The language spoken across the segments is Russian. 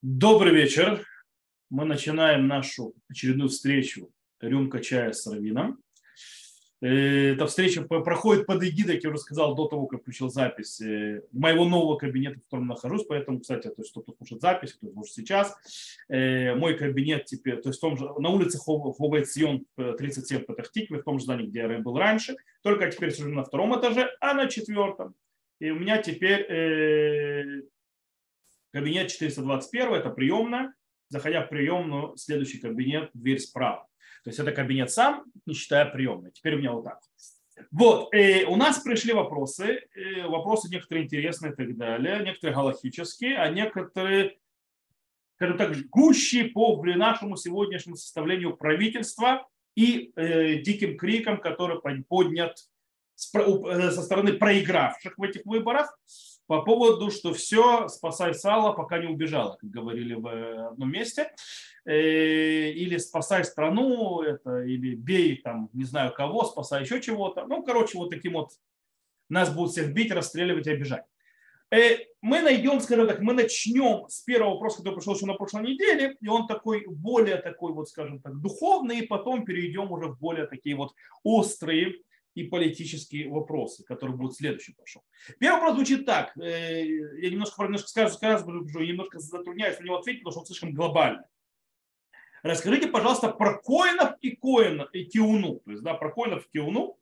Добрый вечер. Мы начинаем нашу очередную встречу «Рюмка чая с Равином». Э, эта встреча проходит под эгидой, как я уже сказал, до того, как включил запись э, моего нового кабинета, в котором нахожусь. Поэтому, кстати, то есть, кто-то слушает запись, кто может сейчас. Э, мой кабинет теперь, то есть в том же, на улице Ховейт Сион 37 в Патахтикве, в том же здании, где я был раньше. Только теперь сижу на втором этаже, а на четвертом. И у меня теперь Кабинет 421 – это приемная. Заходя в приемную, следующий кабинет, дверь справа. То есть это кабинет сам, не считая приемной. Теперь у меня вот так. Вот, и у нас пришли вопросы, вопросы некоторые интересные и так далее, некоторые галактические, а некоторые, скажем так, жгущие по нашему сегодняшнему составлению правительства и э, диким криком, который поднят э, со стороны проигравших в этих выборах, по поводу, что все, спасай сало, пока не убежала, как говорили в одном месте. Э, или спасай страну, это, или бей там, не знаю кого, спасай еще чего-то. Ну, короче, вот таким вот нас будут всех бить, расстреливать и обижать. Э, мы найдем, скажем так, мы начнем с первого вопроса, который пришел еще на прошлой неделе, и он такой более такой вот, скажем так, духовный, и потом перейдем уже в более такие вот острые и политические вопросы, которые будут следующим пошел. Первый вопрос звучит так. Э, я немножко, немножко скажу, скажу, немножко затрудняюсь на него ответить, потому что он слишком глобальный. Расскажите, пожалуйста, про коинов и коин и киуну. То есть, да, про коинов и киуну.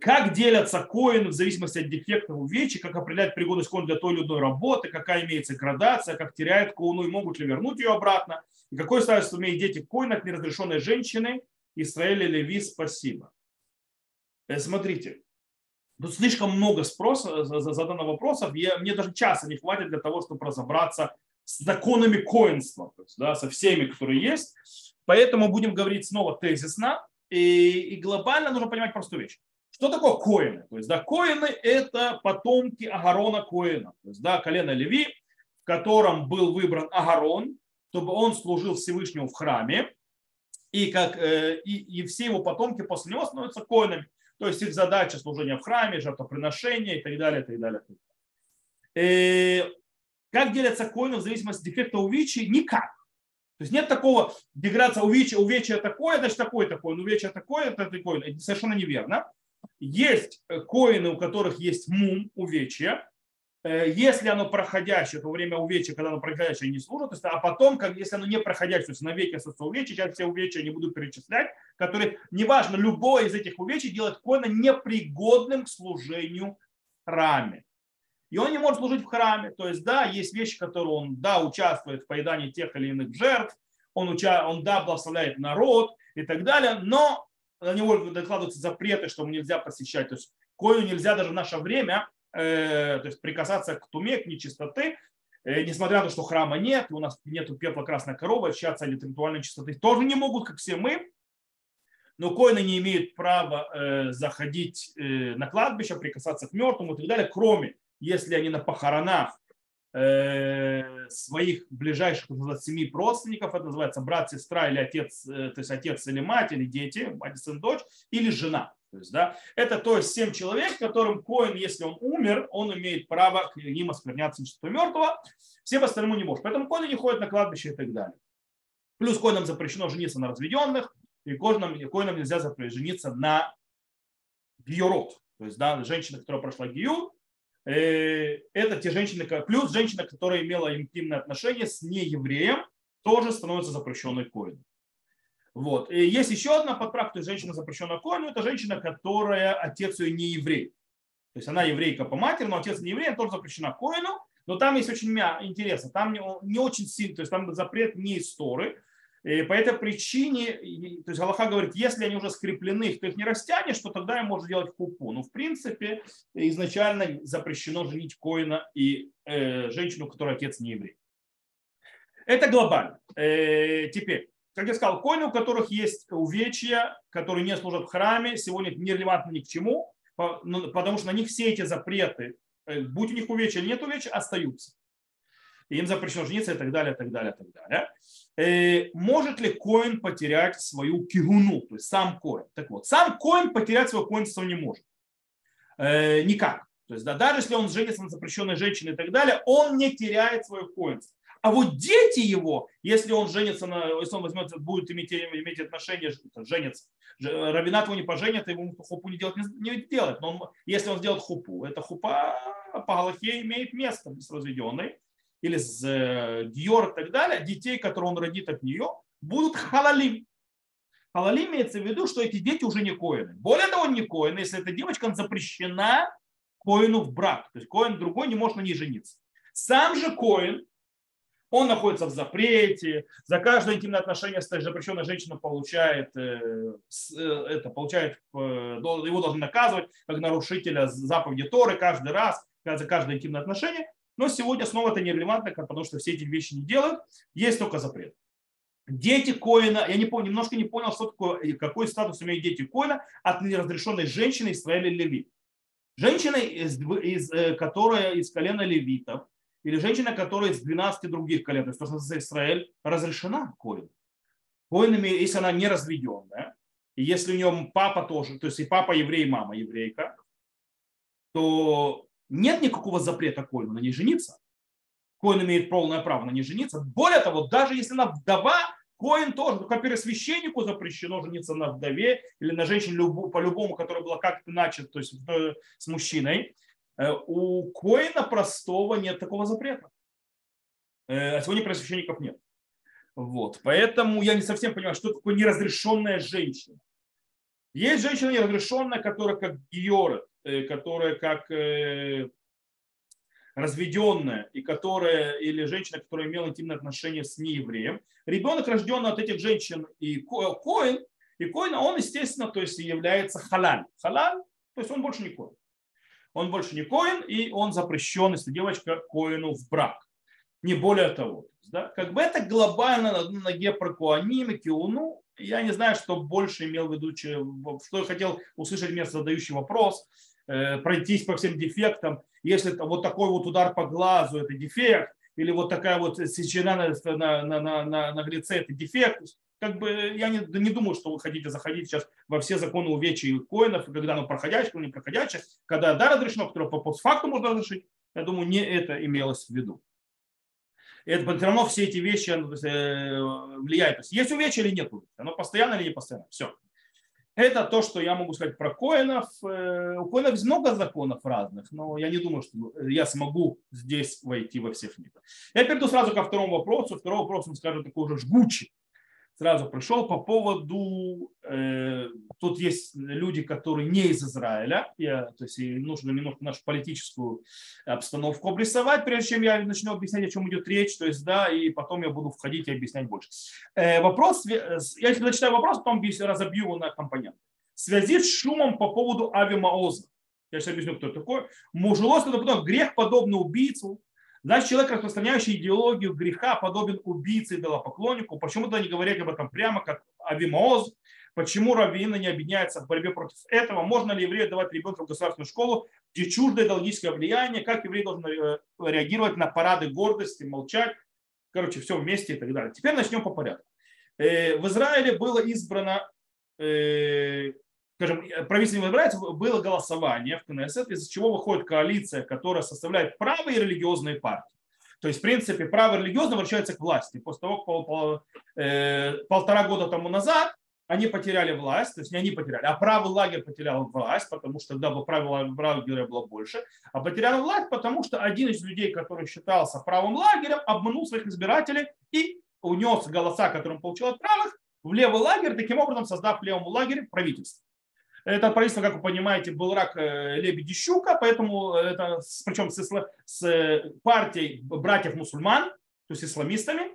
Как делятся коины в зависимости от дефектов увечий, как определять пригодность коина для той или иной работы, какая имеется градация, как теряют коину и могут ли вернуть ее обратно, и какой статус имеют дети в коинах неразрешенной женщины, Израиля Леви, спасибо. Э, смотрите, тут слишком много спроса, задано вопросов, я, мне даже часа не хватит для того, чтобы разобраться с законами коинства, то есть, да, со всеми, которые есть. Поэтому будем говорить снова тезисно и, и глобально нужно понимать простую вещь. Что такое коины? То есть, да, коины – это потомки Агарона Коина, то есть, да, колено Леви, в котором был выбран Агарон, чтобы он служил Всевышнему в храме, и, как, э, и, и все его потомки после него становятся коинами. То есть их задача служения в храме, жертвоприношения и так далее, и так далее. И как делятся коины в зависимости от дефекта увечья? Никак. То есть нет такого деградация увечья, увечья такое, значит такое такое, увечья такое, это такое. Это совершенно неверно. Есть коины, у которых есть мум, увечья, Э, если оно проходящее, то время увечья, когда оно проходящее, не служит, а потом, как, если оно не проходящее, то есть навеки остается увечья, сейчас все увечья не буду перечислять, которые, неважно, любое из этих увечий делает коина непригодным к служению храме. И он не может служить в храме. То есть, да, есть вещи, которые он, да, участвует в поедании тех или иных жертв, он, уча, он да, благословляет народ и так далее, но на него докладываются запреты, что ему нельзя посещать. То есть, коину нельзя даже в наше время Э, то есть прикасаться к туме, к нечистоты, э, несмотря на то, что храма нет, у нас нет пепла красной коровы, очищаться от ритуальной чистоты тоже не могут, как все мы, но коины не имеют права э, заходить на кладбище, прикасаться к мертвым и так далее, кроме если они на похоронах своих ближайших семи родственников, это называется брат, сестра или отец, то есть отец или мать, или дети, мать, сын, дочь, или жена. То есть, да, это то есть семь человек, которым коин, если он умер, он имеет право к ним оскверняться нечто мертвого, всем остальным не может. Поэтому коины не ходят на кладбище и так далее. Плюс коинам запрещено жениться на разведенных, и коинам, коинам нельзя жениться на гиород. То есть, да, женщина, которая прошла гию, э, это те женщины, плюс женщина, которая имела интимное отношение с неевреем, тоже становится запрещенной коином. Вот. И есть еще одна подправка, то есть женщина запрещенная коину, это женщина, которая отец ее не еврей. То есть она еврейка по матери, но отец не еврей, она тоже запрещена коину. Но там есть очень интересно, там не, не очень сильно, то есть там запрет не истории. И по этой причине, то есть Галаха говорит, если они уже скреплены, то их не растянешь, то тогда им можно делать купу. Но в принципе изначально запрещено женить коина и э, женщину, которая отец не еврей. Это глобально. Э, теперь, как я сказал, коины, у которых есть увечья, которые не служат в храме, сегодня не релевантны ни к чему, ну, потому что на них все эти запреты, э, будь у них увечья или нет увечья, остаются. И им запрещено жениться и так далее, и так далее, и так далее. Э, может ли коин потерять свою кигуну, то есть сам коин? Так вот, сам коин потерять свое коинство не может. Э, никак. То есть да, даже если он женится на запрещенной женщине и так далее, он не теряет свое коинство. А вот дети его, если он женится на, если он возьмет, будет иметь, иметь отношения, женится, равинат его не поженит, ему хупу не делать, не, делать. Но он, если он сделает хупу, это хупа по Галахе имеет место с разведенной или с э, Гиор и так далее, детей, которые он родит от нее, будут халалим. Халалим имеется в виду, что эти дети уже не коины. Более того, не коины, если эта девочка запрещена коину в брак. То есть коин другой не может на ней жениться. Сам же коин, он находится в запрете, за каждое интимное отношение с запрещенной женщиной получает, э, э, это, получает, э, его должны наказывать как нарушителя заповеди Торы каждый раз, за каждое интимное отношение. Но сегодня снова это нерелевантно, потому что все эти вещи не делают, есть только запрет. Дети Коина, я не понял, немножко не понял, что такое, какой статус имеют дети Коина от неразрешенной женщины Израиля Левит. Женщина, из, из, которая из колена левитов, или женщина, которая из 12 других колен, то есть то, что Израиль, разрешена Коин. Коин, если она не разведенная, и если у нее папа тоже, то есть и папа еврей, и мама еврейка, то нет никакого запрета Коину на ней жениться. Коин имеет полное право на ней жениться. Более того, даже если она вдова, Коин тоже, только первосвященнику запрещено жениться на вдове или на женщине по-любому, которая была как-то начата, то есть с мужчиной. Э, у Коина простого нет такого запрета. Э, а сегодня первосвященников нет. Вот. Поэтому я не совсем понимаю, что такое неразрешенная женщина. Есть женщина неразрешенная, которая как Георет, которая как разведенная и которая, или женщина, которая имела интимные отношения с неевреем, ребенок, рожденный от этих женщин и коин, и коин, он, естественно, то есть является халаль. Халаль, то есть он больше не коин. Он больше не коин, и он запрещен, если девочка коину в брак. Не более того. Да? Как бы это глобально на ноге про Куаним и Киуну. Я не знаю, что больше имел в виду, что я хотел услышать вместо задающий вопрос. Э, пройтись по всем дефектам. Если это вот такой вот удар по глазу, это дефект, или вот такая вот сечена на, на, на, на, на глице, это дефект. Как бы я не, не думаю, что вы хотите заходить сейчас во все законы увечий коинов, когда оно проходящее, не проходящее, когда да разрешено, которое по постфакту можно разрешить. Я думаю, не это имелось в виду. Это все равно все эти вещи э, влияют. Есть есть увечье или нет увечья? Оно постоянно или не постоянно? Все. Это то, что я могу сказать про коинов. Э, у коинов много законов разных, но я не думаю, что я смогу здесь войти во всех них. Я перейду сразу ко второму вопросу. Второй вопрос, он скажем, такой уже жгучий сразу пришел по поводу, э, тут есть люди, которые не из Израиля, я, то есть нужно немножко нашу политическую обстановку обрисовать, прежде чем я начну объяснять, о чем идет речь, то есть, да, и потом я буду входить и объяснять больше. Э, вопрос, я если зачитаю вопрос, потом разобью его на компоненты. В связи с шумом по поводу авиамаоза, я сейчас объясню, кто это такой, потом грех подобно убийцу, Значит, человек, распространяющий идеологию греха, подобен убийце и идолопоклоннику. Почему-то не говорят об этом прямо, как Авимооз. Почему раввины не объединяются в борьбе против этого? Можно ли еврею давать ребенка в государственную школу, где чуждое идеологическое влияние? Как еврей должен э, реагировать на парады гордости, молчать? Короче, все вместе и так далее. Теперь начнем по порядку. Э, в Израиле было избрано э, скажем, э, правительством избирается, было голосование в Кнессет, из-за чего выходит коалиция, которая составляет правые религиозные партии. То есть, в принципе, право религиозно возвращается к власти. После того, как пол, пол, э, полтора года тому назад они потеряли власть, то есть не они потеряли, а правый лагерь потерял власть, потому что тогда правого лагеря было больше, а потерял власть, потому что один из людей, который считался правым лагерем, обманул своих избирателей и унес голоса, которые он получил от правых, в левый лагерь, таким образом создав в левом лагере правительство. Это правительство, как вы понимаете, был рак э, лебеди щука, поэтому это, причем с, с партией братьев-мусульман, то есть исламистами,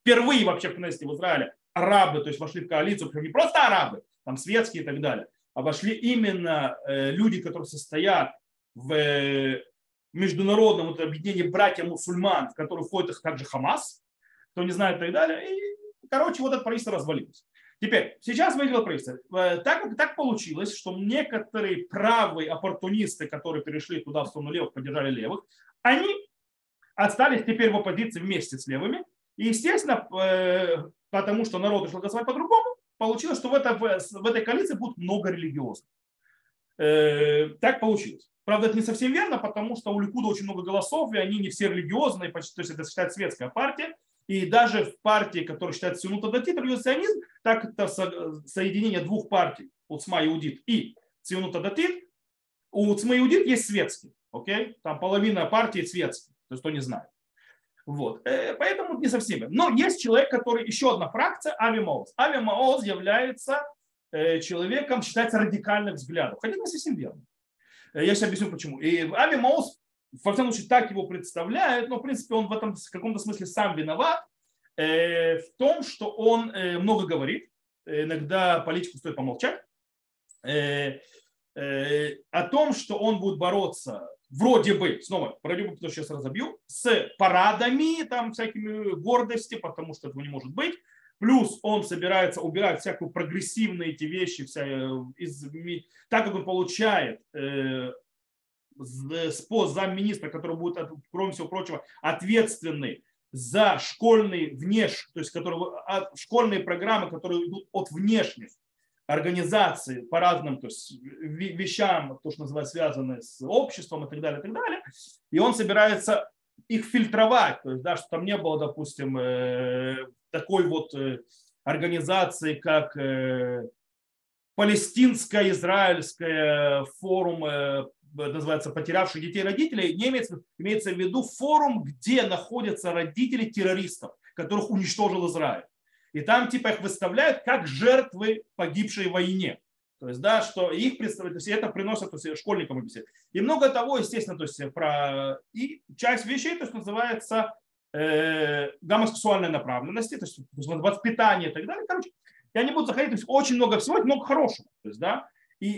впервые вообще в Кнессете в Израиле арабы, то есть вошли в коалицию, причем не просто арабы, там светские и так далее, а вошли именно э, люди, которые состоят в э, международном вот, объединении братья-мусульман, в который входит также Хамас, кто не знает и так далее. И, короче, вот это правительство развалилось. Теперь, сейчас выиграл правительство. Э, так, так получилось, что некоторые правые оппортунисты, которые перешли туда в сторону левых, поддержали левых, они остались теперь в оппозиции вместе с левыми. И, естественно, э, потому что народ решил голосовать по-другому, получилось, что в, это, в этой коалиции будет много религиозных. Э, так получилось. Правда, это не совсем верно, потому что у Ликуда очень много голосов, и они не все религиозные, почти, то есть это считается светская партия. И даже в партии, которая считается Синута Датит, религиозный так это соединение двух партий, Уцма и Удит и Синута Датит, у Уцма и Удит есть светский. Окей? Там половина партии светские, то есть кто не знает. Вот. Э, поэтому не совсем. Но есть человек, который, еще одна фракция, Ави Маоз. Ави Маоз является э, человеком, считается радикальных взглядов. Хотя не совсем верно. Э, я сейчас объясню почему. И Ави Маоз, во всяком случае, так его представляет, но, в принципе, он в этом в каком-то смысле сам виноват в том, что он много говорит. Иногда политику стоит помолчать. О том, что он будет бороться вроде бы, снова, про любую, кто сейчас разобью, с парадами, там, всякими гордости, потому что этого не может быть. Плюс он собирается убирать всякую прогрессивные эти вещи, вся, э, из, так как он получает э, пост замминистра, который будет, кроме всего прочего, ответственный за школьный внеш, то есть которые, школьные программы, которые идут от внешних организации по разным то есть, вещам, то, что называется, связаны с обществом и так далее, и так далее. И он собирается их фильтровать, то есть, да, что там не было, допустим, э, такой вот э, организации, как э, палестинская, израильская форум, называется «Потерявшие детей родителей», не имеется, имеется в виду форум, где находятся родители террористов, которых уничтожил Израиль. И там типа их выставляют как жертвы погибшей в войне. То есть, да, что их представляют, то есть это приносят то есть, школьникам объяснять. И много того, естественно, то есть про и часть вещей, то есть называется э, гомосексуальной направленности, то есть, то есть воспитание и так далее. Короче, я не буду заходить, то есть очень много всего, много хорошего. То есть, да, и,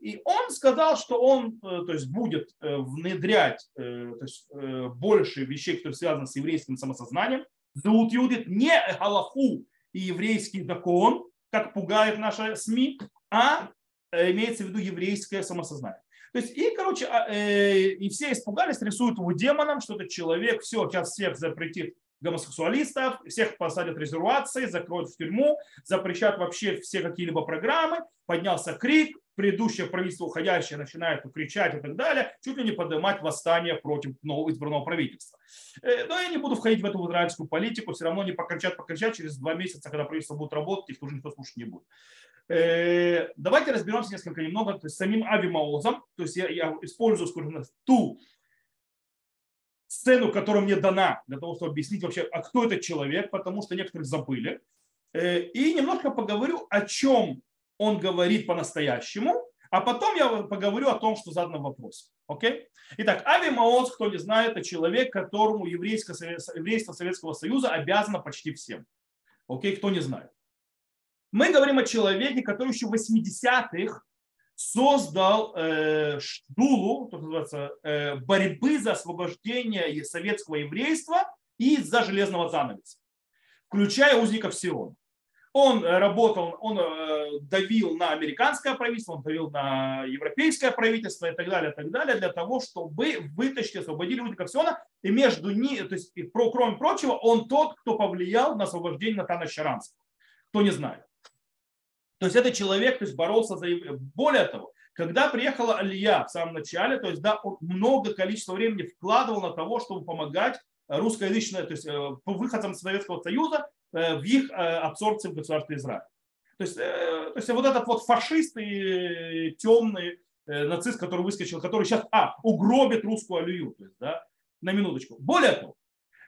и он сказал, что он э, то есть, будет э, внедрять э, то есть, больше вещей, которые связаны с еврейским самосознанием, Зуут Юдит не Галаху и еврейский закон, как пугает наши СМИ, а э, имеется в виду еврейское самосознание. То есть, и, короче, а, э, и все испугались, рисуют его демоном, что этот человек, все, сейчас всех запретит гомосексуалистов, всех посадят в резервации, закроют в тюрьму, запрещат вообще все какие-либо программы. Поднялся крик, предыдущее правительство уходящее начинает кричать и так далее, чуть ли не поднимать восстание против нового избранного правительства. Э, но я не буду входить в эту израильскую политику, все равно не покричат, покричат через два месяца, когда правительство будет работать, их тоже никто слушать не будет. Э, давайте разберемся несколько немного то есть, самим Авимаозом, то есть я, я использую, скажем, ту сцену, которая мне дана для того, чтобы объяснить вообще, а кто этот человек, потому что некоторые забыли. Э, и немножко поговорю, о чем он говорит по-настоящему, а потом я поговорю о том, что задан вопрос. Окей? Итак, Ави Маоз, кто не знает, это человек, которому еврейство, еврейство Советского Союза обязано почти всем. Окей, кто не знает. Мы говорим о человеке, который еще в 80-х создал э, шдулу, то называется, э, борьбы за освобождение советского еврейства и за железного занавеса, включая узников Сиона. Он э, работал, он э, давил на американское правительство, он давил на европейское правительство и так далее, и так далее, для того, чтобы вытащить, освободили люди Сиона. И между ними, то есть, кроме прочего, он тот, кто повлиял на освобождение Натана Шаранского. Кто не знает. То есть это человек, то есть боролся за... Более того, когда приехала Алия в самом начале, то есть да, он много количества времени вкладывал на того, чтобы помогать русскоязычной, то есть э, по выходцам Советского Союза Э, в их э, абсорбции в государстве Израиль. То есть, то есть вот этот вот фашист и темный нацист, который выскочил, который сейчас, а, угробит русскую алию, то есть, да, на минуточку. Более того,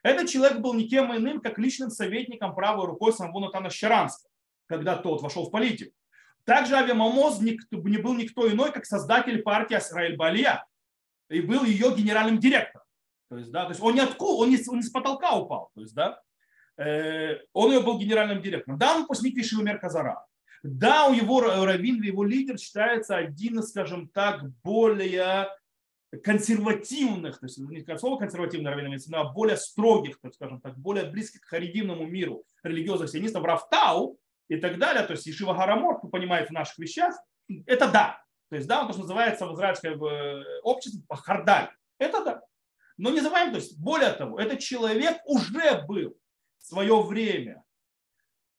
этот человек был никем иным, как личным советником правой рукой самого Натана Щеранского, когда тот вошел в политику. Также Авиамамоз не был никто иной, как создатель партии Асраэль Балия и был ее генеральным директором. То есть, да, то есть он не откуда, он не, он не с потолка упал. То есть, да, Э, он ее был генеральным директором. Да, он после Виши умер Казара. Да, у его раввин, его лидер считается один из, скажем так, более консервативных, то есть не слово консервативный раввин, а более строгих, так скажем так, более близких к харидимному миру религиозных сионистов, Рафтау и так далее, то есть Ишива Харамор, кто понимает в наших вещах, это да. То есть да, он то, что называется в израильском э, обществе хардаль. Это да. Но не забываем, то есть более того, этот человек уже был свое время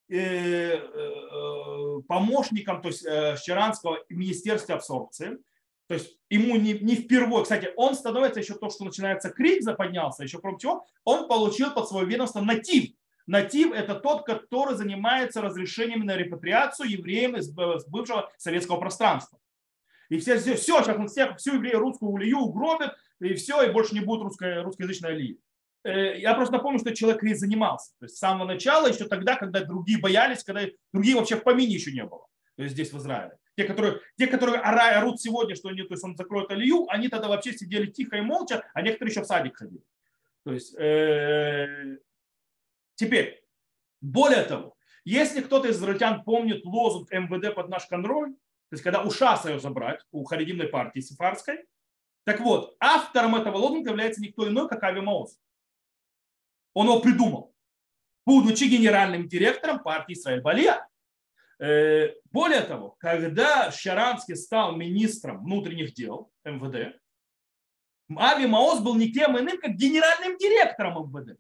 э, э, помощником то есть, Щеранского министерства абсорбции. То есть ему не, не впервые. Кстати, он становится еще то, что начинается крик, заподнялся, еще кроме чего, он получил под свое ведомство натив. Натив – это тот, который занимается разрешениями на репатриацию евреям из бывшего советского пространства. И все, все, все сейчас он всех, всю еврею русскую улию угробит, и все, и больше не будет русской, русскоязычной алии. Э, я просто напомню, что человек ей занимался. То есть с самого начала, еще тогда, когда другие боялись, когда другие вообще в помине еще не было. То есть здесь в Израиле. Те, которые, те, которые орут сегодня, что они, то есть он закроет Алию, они тогда вообще сидели тихо и молча, а некоторые еще в садик ходили. То есть э, теперь, более того, если кто-то из израильтян помнит лозунг МВД под наш контроль, то есть когда у Шаса ее забрать, у харидимной партии сефарской, так вот, автором этого лозунга является никто иной, как Ави Маоз. Он его придумал, будучи генеральным директором партии Израиль Балия. Э, более того, когда Шаранский стал министром внутренних дел МВД, Ави Маос был никем иным, как генеральным директором МВД.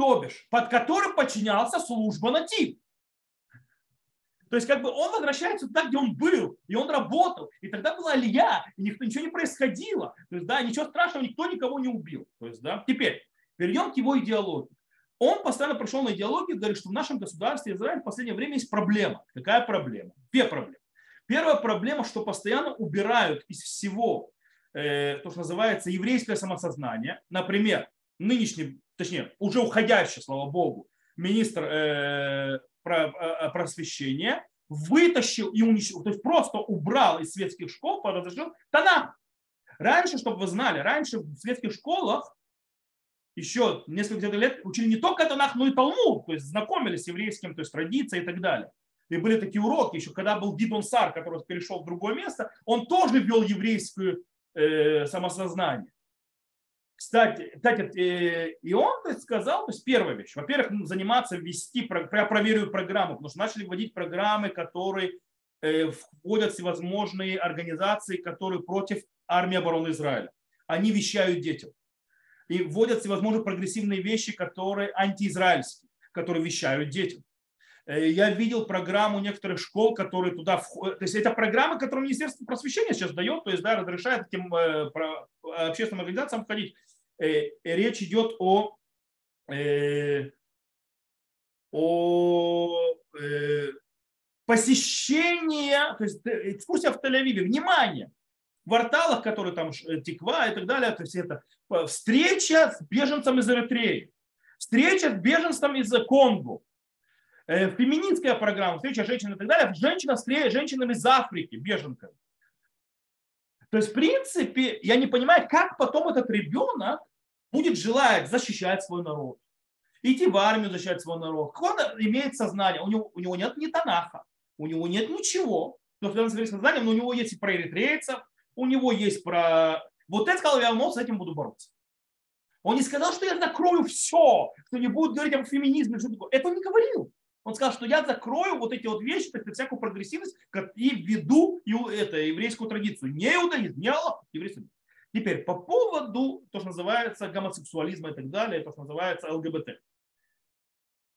То бишь, под которым подчинялся служба НАТИВ. То есть как бы он возвращается туда, где он был, и он работал, и тогда была Алия, и никто, ничего не происходило. То есть, да, ничего страшного, никто никого не убил. То есть, да, теперь перейдем к его идеологии. Он постоянно прошел на идеологию, говорит, что в нашем государстве Израиль в последнее время есть проблема. Какая проблема? Две проблемы. Первая проблема, что постоянно убирают из всего э, то, что называется еврейское самосознание. Например, нынешний, точнее, уже уходящий, слава богу, министр э, э просвещения вытащил и уничтожил, то есть просто убрал из светских школ, разрешил Танах. Раньше, чтобы вы знали, раньше в светских школах еще несколько лет учили не только Танах, но и Талмуд, то есть знакомились с еврейским, то есть традицией и так далее. И были такие уроки, еще когда был Гидон Сар, который перешел в другое место, он тоже вел еврейское э, самосознание. Кстати, кстати э, и он сказал, то есть первая вещь, во-первых, заниматься, вести, я проверю программу, потому что начали вводить программы, которые э, входят всевозможные организации, которые против армии обороны Израиля. Они вещают детям и вводят всевозможные прогрессивные вещи, которые антиизраильские, которые вещают детям. Э, я видел программу некоторых школ, которые туда входят. То есть это программы, которые Министерство просвещения сейчас дает, то есть да, разрешает э, общественным организациям входить. Э, речь идет о, о посещении, то есть экскурсия в Тель-Авиве. Внимание! кварталах, которые там э, Тиква и так далее, то есть это э, встреча с беженцем из Эритреи, встреча с беженцем из Конго, э, феминистская программа, встреча женщин и так далее, женщина с женщинами из Африки, беженками. То есть, в принципе, я не понимаю, как потом этот ребенок будет желать защищать свой народ, идти в армию защищать свой народ. Он имеет сознание, у него, у него нет ни Танаха, у него нет ничего, но связано с сознанием, но у него есть и про эритрейцев, у него есть про... Вот это сказал, мол, с этим буду бороться. Он не сказал, что я закрою все, что не будет говорить об феминизме, что такое. Это он не говорил. Он сказал, что я закрою вот эти вот вещи, так всякую прогрессивность, и введу это, еврейскую традицию. Не иудаизм, не Аллах, еврейский. Теперь по поводу, то, что называется гомосексуализма и так далее, то, что называется ЛГБТ.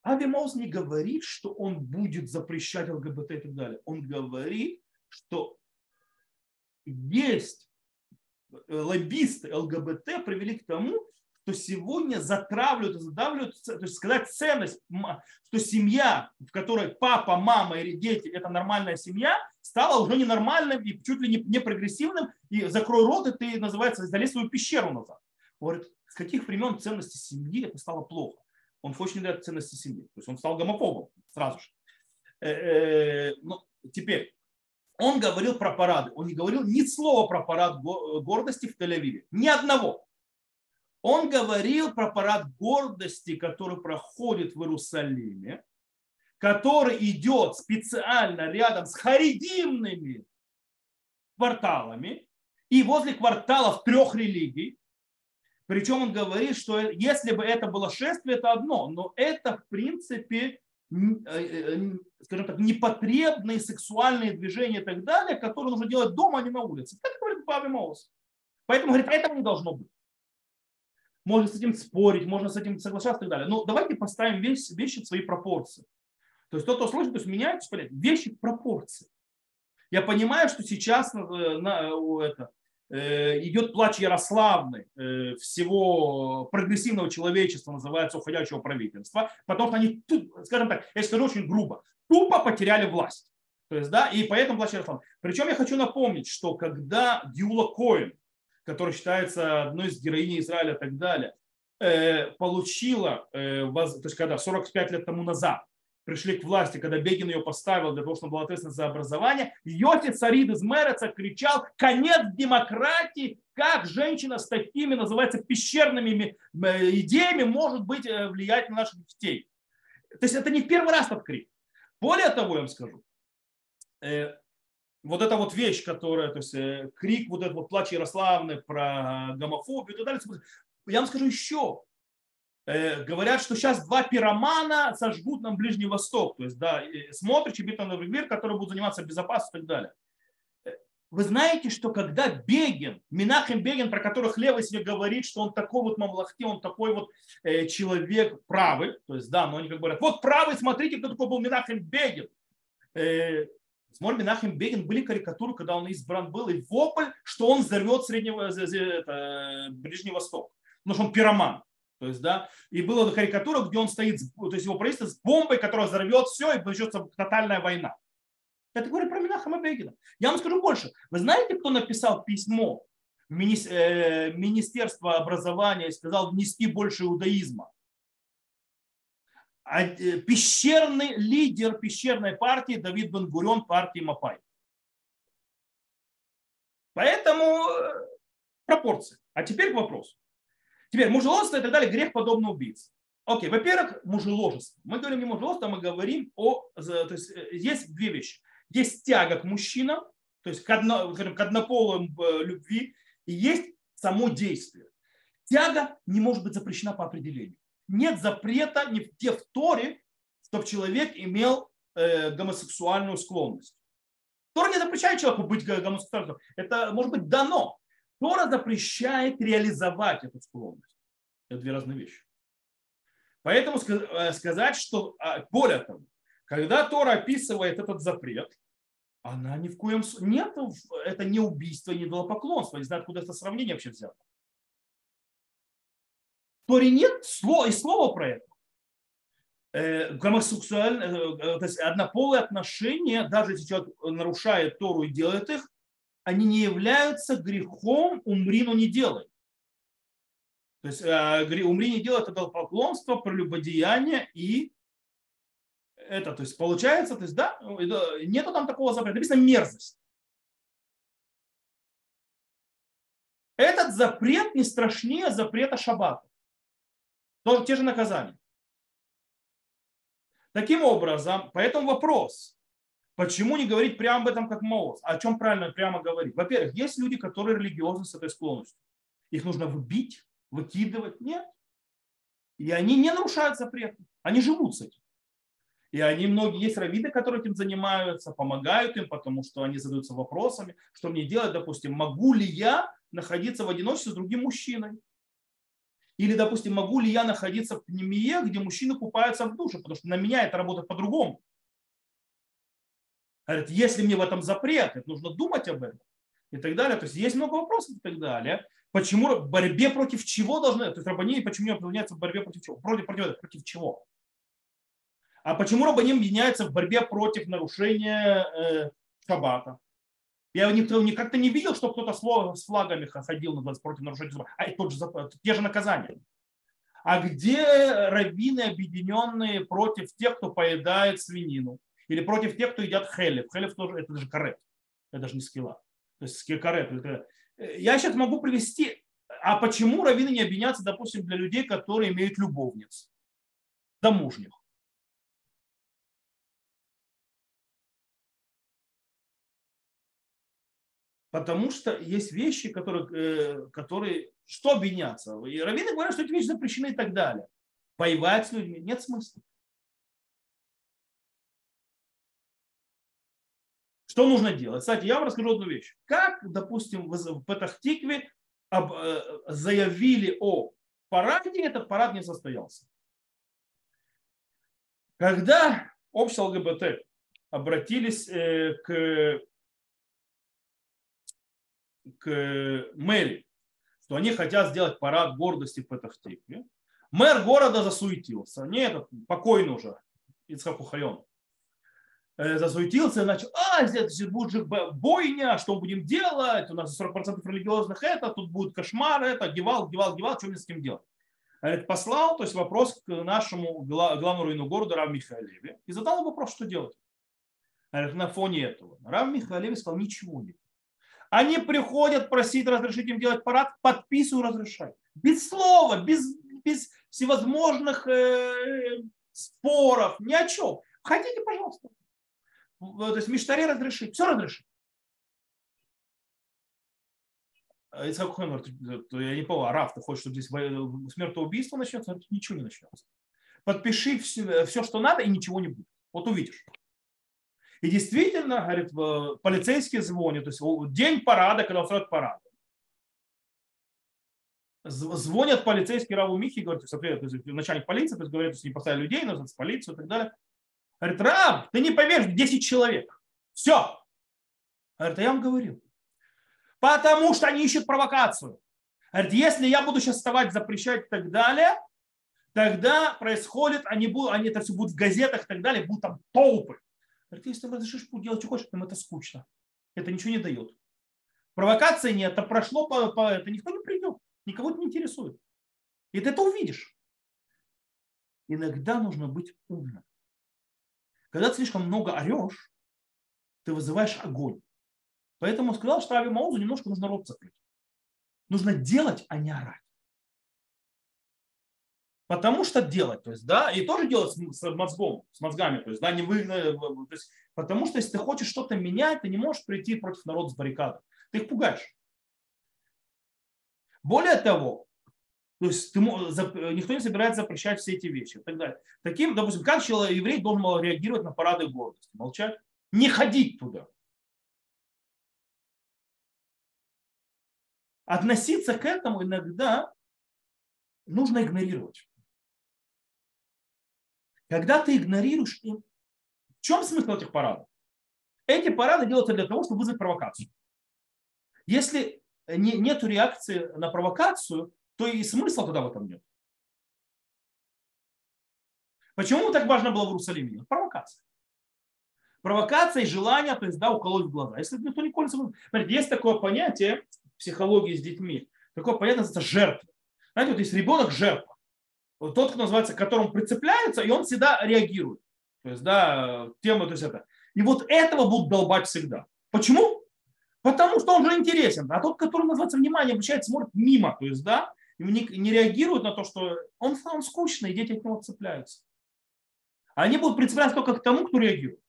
Ави Маус не говорит, что он будет запрещать ЛГБТ и так далее. Он говорит, что есть э, лоббисты ЛГБТ привели к тому, что сегодня затравливают задавливают, то есть сказать ценность, что семья, в которой папа, мама или дети – это нормальная семья, стала уже ненормальным и чуть ли не, не прогрессивным, и закрой рот, и ты, называется, залез в свою пещеру назад. Говорит, с каких времен ценности семьи это стало плохо? Он хочет не дать ценности семьи. То есть он стал гомофобом сразу же. Э, э, ну, теперь, он говорил про парады. Он не говорил ни слова про парад гордости в Тель-Авиве. Ни одного. Он говорил про парад гордости, который проходит в Иерусалиме, который идет специально рядом с харидимными кварталами и возле кварталов трех религий. Причем он говорит, что если бы это было шествие, это одно, но это в принципе Э, э, скажем так, непотребные сексуальные движения и так далее, которые нужно делать дома, а не на улице. Так говорит Павел Маус. Поэтому, говорит, этого не должно быть. Можно с этим спорить, можно с этим соглашаться и так далее. Но давайте поставим вещи, вещи в свои пропорции. То есть тот, кто слышит, то есть меняется понятие. Вещи в пропорции. Я понимаю, что сейчас на, на, это, э, идет плач Ярославны э, всего прогрессивного человечества, называется уходящего правительства, потому что они, скажем так, я скажу очень грубо, тупо потеряли власть. То есть, да, и поэтому плач Ярославны. Причем я хочу напомнить, что когда Дюла Коин, который считается одной из героиней Израиля и так далее, э, получила, то есть когда 45 лет тому назад, пришли к власти, когда Бегин ее поставил для того, чтобы была ответственность за образование, Йоти Царид из Мереца кричал «Конец демократии! Как женщина с такими, называется, пещерными э, идеями может быть э, влиять на наших детей?» То есть это не первый раз этот крик. Более того, я вам скажу, э, вот эта вот вещь, которая, то есть крик, вот этот вот плач Ярославны про гомофобию и так далее, я вам скажу еще, Э, говорят, что сейчас два пиромана сожгут нам Ближний Восток. То есть, да, смотришь, и Битон мир, который будет заниматься безопасностью и так далее. Э, вы знаете, что когда Бегин, Минахем Бегин, про которых Лева себе говорит, что он такой вот мамлахти, он такой вот э, человек правый, то есть, да, но они как говорят, вот правый, смотрите, кто такой был Минахем Бегин. Э, Смоль Минахем Бегин были карикатуры, когда он избран был, и вопль, что он взорвет Среднего, это, Ближний Восток. Потому что он пироман. То есть, да, и была карикатура, где он стоит, то есть его правительство с бомбой, которая взорвет все, и начнется тотальная война. Это говорит про Минахама Бегина. Я вам скажу больше. Вы знаете, кто написал письмо э, Министерство образования и сказал внести больше иудаизма? А, э, пещерный лидер пещерной партии Давид Бенгурен партии Мапай. Поэтому э, пропорции. А теперь к вопросу. Теперь мужеложество и так далее, грех подобно убийце. Окей, во-первых, мужеложество. Мы говорим не мужеложество, мы говорим о... То есть э, есть две вещи. Есть тяга к мужчинам, то есть к, одно, к однополым любви, и есть само действие. Тяга не может быть запрещена по определению. Нет запрета ни в Торе, чтобы человек имел э, гомосексуальную склонность. Тора не запрещает человеку быть гомосексуальным. Это может быть дано. Тора запрещает реализовать эту склонность. Это две разные вещи. Поэтому э, сказать, что а, более того, когда Тора описывает этот запрет, она ни в коем случае, нет, это не убийство, не идолопоклонство. Не знаю, откуда это сравнение вообще взято. В Торе нет слова, и слова про это. Э, гомосексуальное, э, то есть однополые отношения, даже если человек нарушает Тору и делает их, они не являются грехом умри, но не делай. То есть э, умри, не делай, это поклонство, прелюбодеяние и это, то есть получается, то есть да, нету там такого запрета, написано мерзость. Этот запрет не страшнее запрета шаббата. Тоже те же наказания. Таким образом, поэтому вопрос, Почему не говорить прямо об этом как Моос? О чем правильно прямо говорить? Во-первых, есть люди, которые религиозны с этой склонностью. Их нужно выбить, выкидывать. Нет. И они не нарушают запреты. Они живут с этим. И они многие, есть раввины, которые этим занимаются, помогают им, потому что они задаются вопросами, что мне делать, допустим, могу ли я находиться в одиночестве с другим мужчиной? Или, допустим, могу ли я находиться в пнемие, где мужчины купаются в душе, потому что на меня это работает по-другому. Говорит, если мне в этом запрет, это нужно думать об этом и так далее. То есть есть много вопросов и так далее. Почему в борьбе против чего должны, то есть рабаним, почему объединяются в борьбе против чего? Против, против, против чего? А почему рабаним объединяются в борьбе против нарушения э, шаббата? Я как-то не видел, что кто-то с флагами ходил против нарушения шаббата. А тот же, те же наказания. А где раввины, объединенные против тех, кто поедает свинину? Или против тех, кто едят хелев. Хелев тоже, это же карет. Это даже не скилла. То есть карет. Это... Я сейчас могу привести, а почему раввины не объединятся, допустим, для людей, которые имеют любовниц, домужних? Потому что есть вещи, которые, э, которые что объединяться? И раввины говорят, что эти вещи запрещены и так далее. Воевать с людьми нет смысла. Что нужно делать? Кстати, я вам расскажу одну вещь. Как, допустим, в Петахтикве э, заявили о параде, этот парад не состоялся. Когда общество ЛГБТ обратились э, к к мэрии, что они хотят сделать парад гордости в Петахтикве. Мэр города засуетился. Не этот, покойный уже, Ицхак Ухайон. Э, засуетился и начал, а, здесь будет же бойня, что будем делать, у нас 40% религиозных это, тут будет кошмар, это, гевал, гевал, гевал, что мне с кем делать? Говорит, послал, то есть вопрос к нашему главному раввину города Рав Михаилеве и задал вопрос, что делать. На фоне этого. Рав Михаилев сказал, ничего нет. Они приходят просить разрешить им делать парад, подписываю, разрешай. Без слова, без, без всевозможных э, споров, ни о чем. Хотите, пожалуйста то есть Миштаре разрешит, все разрешит. А Ицхак говорит, я не понял, Раф, ты хочешь, чтобы здесь смертоубийство начнется? Ничего не начнется. Подпиши все, все, что надо, и ничего не будет. Вот увидишь. И действительно, говорит, полицейские звонят, то есть день парада, когда устроят парад. Звонят полицейские Раву Михи, говорят, то начальник полиции, то есть говорят, что не поставили людей, нужно полицию и так далее. Говорит, раб, ты не поверишь, 10 человек. Все. Говорит, а я вам говорил. Потому что они ищут провокацию. Говорит, если я буду сейчас вставать, запрещать и так далее, тогда происходит, они, будут, они это все будут в газетах и так далее, будут там толпы. Говорит, если ты разрешишь делать, что хочешь, им это скучно. Это ничего не дает. Провокации нет, это прошло, по, по, это никто не придет, никого это не интересует. И ты это увидишь. Иногда нужно быть умным. Когда ты слишком много орешь, ты вызываешь огонь. Поэтому сказал, что Ави Маузу немножко нужно рот закрыть. Нужно делать, а не орать. Потому что делать, то есть, да, и тоже делать с, мозгом, с мозгами, то есть, да, не вы, э, то есть, потому что если ты хочешь что-то менять, ты не можешь прийти против народа с баррикады. Ты их пугаешь. Более того, то есть ты, никто не собирается запрещать все эти вещи и так далее. Таким, допустим, как человек, еврей должен реагировать на парады гордости? Молчать? Не ходить туда. Относиться к этому иногда нужно игнорировать. Когда ты игнорируешь, в чем смысл этих парадов? Эти парады делаются для того, чтобы вызвать провокацию. Если нет реакции на провокацию, то и смысла туда в этом нет. Почему так важно было в Иерусалиме? Провокация. Провокация и желание, то есть, да, уколоть в глаза. Если никто не колется, есть такое понятие в психологии с детьми, такое понятие называется жертва. Знаете, вот есть ребенок жертва. Тот, кто называется, к которому прицепляется, и он всегда реагирует. То есть, да, тема, то есть это. И вот этого будут долбать всегда. Почему? Потому что он же интересен. А тот, который называется внимание, обучает, смотрит мимо. То есть, да, не, не реагируют на то, что он, он скучный, и дети от него цепляются. Они будут прицепляться только к тому, кто реагирует.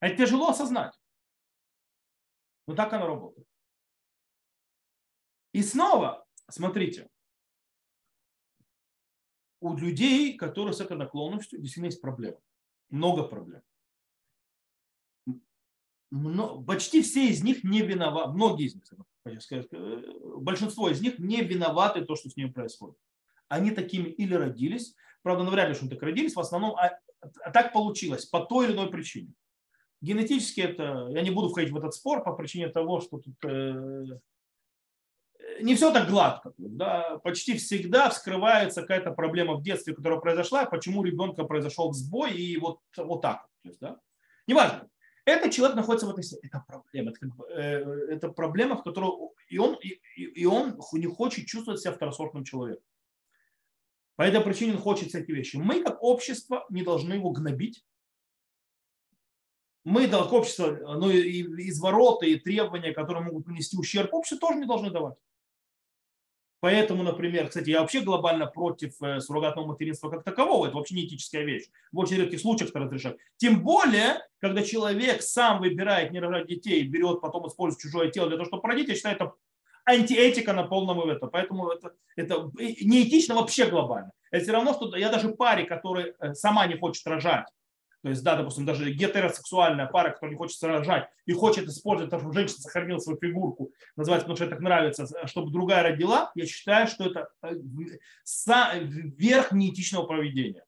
А это тяжело осознать. Но так оно работает. И снова, смотрите, у людей, которые с этой наклонностью, действительно есть проблемы. Много проблем почти все из них не виноваты, многие из них, э, большинство из них не виноваты то, что с ними происходит. Они такими или родились, правда, навряд ли, что они так родились, в основном а, а так получилось по той или иной причине. Генетически это, я не буду входить в этот спор по причине того, что тут э, не все так гладко. Да? Почти всегда вскрывается какая-то проблема в детстве, которая произошла, почему у ребенка произошел сбой и вот, вот так. То есть, да? Неважно. Этот человек находится в этой ситуации. Это проблема. Это, как бы, э, это проблема, в которой и он, и, и он не хочет чувствовать себя второсортным человеком. По этой причине он хочет эти вещи. Мы, как общество, не должны его гнобить. Мы, как общество, ну, и извороты, и требования, которые могут принести ущерб обществу, тоже не должны давать. Поэтому, например, кстати, я вообще глобально против э, суррогатного материнства как такового. Это вообще не этическая вещь. В очень редких случаях это разрешать. Тем более, когда человек сам выбирает не рожать детей, берет, потом использует чужое тело для того, чтобы родить, я считаю, это антиэтика на полном это. Поэтому это, это неэтично вообще глобально. Это все равно, что я даже паре, которая э, сама не хочет рожать, то есть, да, допустим, даже гетеросексуальная пара, которая не хочет рожать и хочет использовать, чтобы женщина сохранила свою фигурку, называется, потому что это так нравится, чтобы другая родила, я считаю, что это э, верх неэтичного поведения.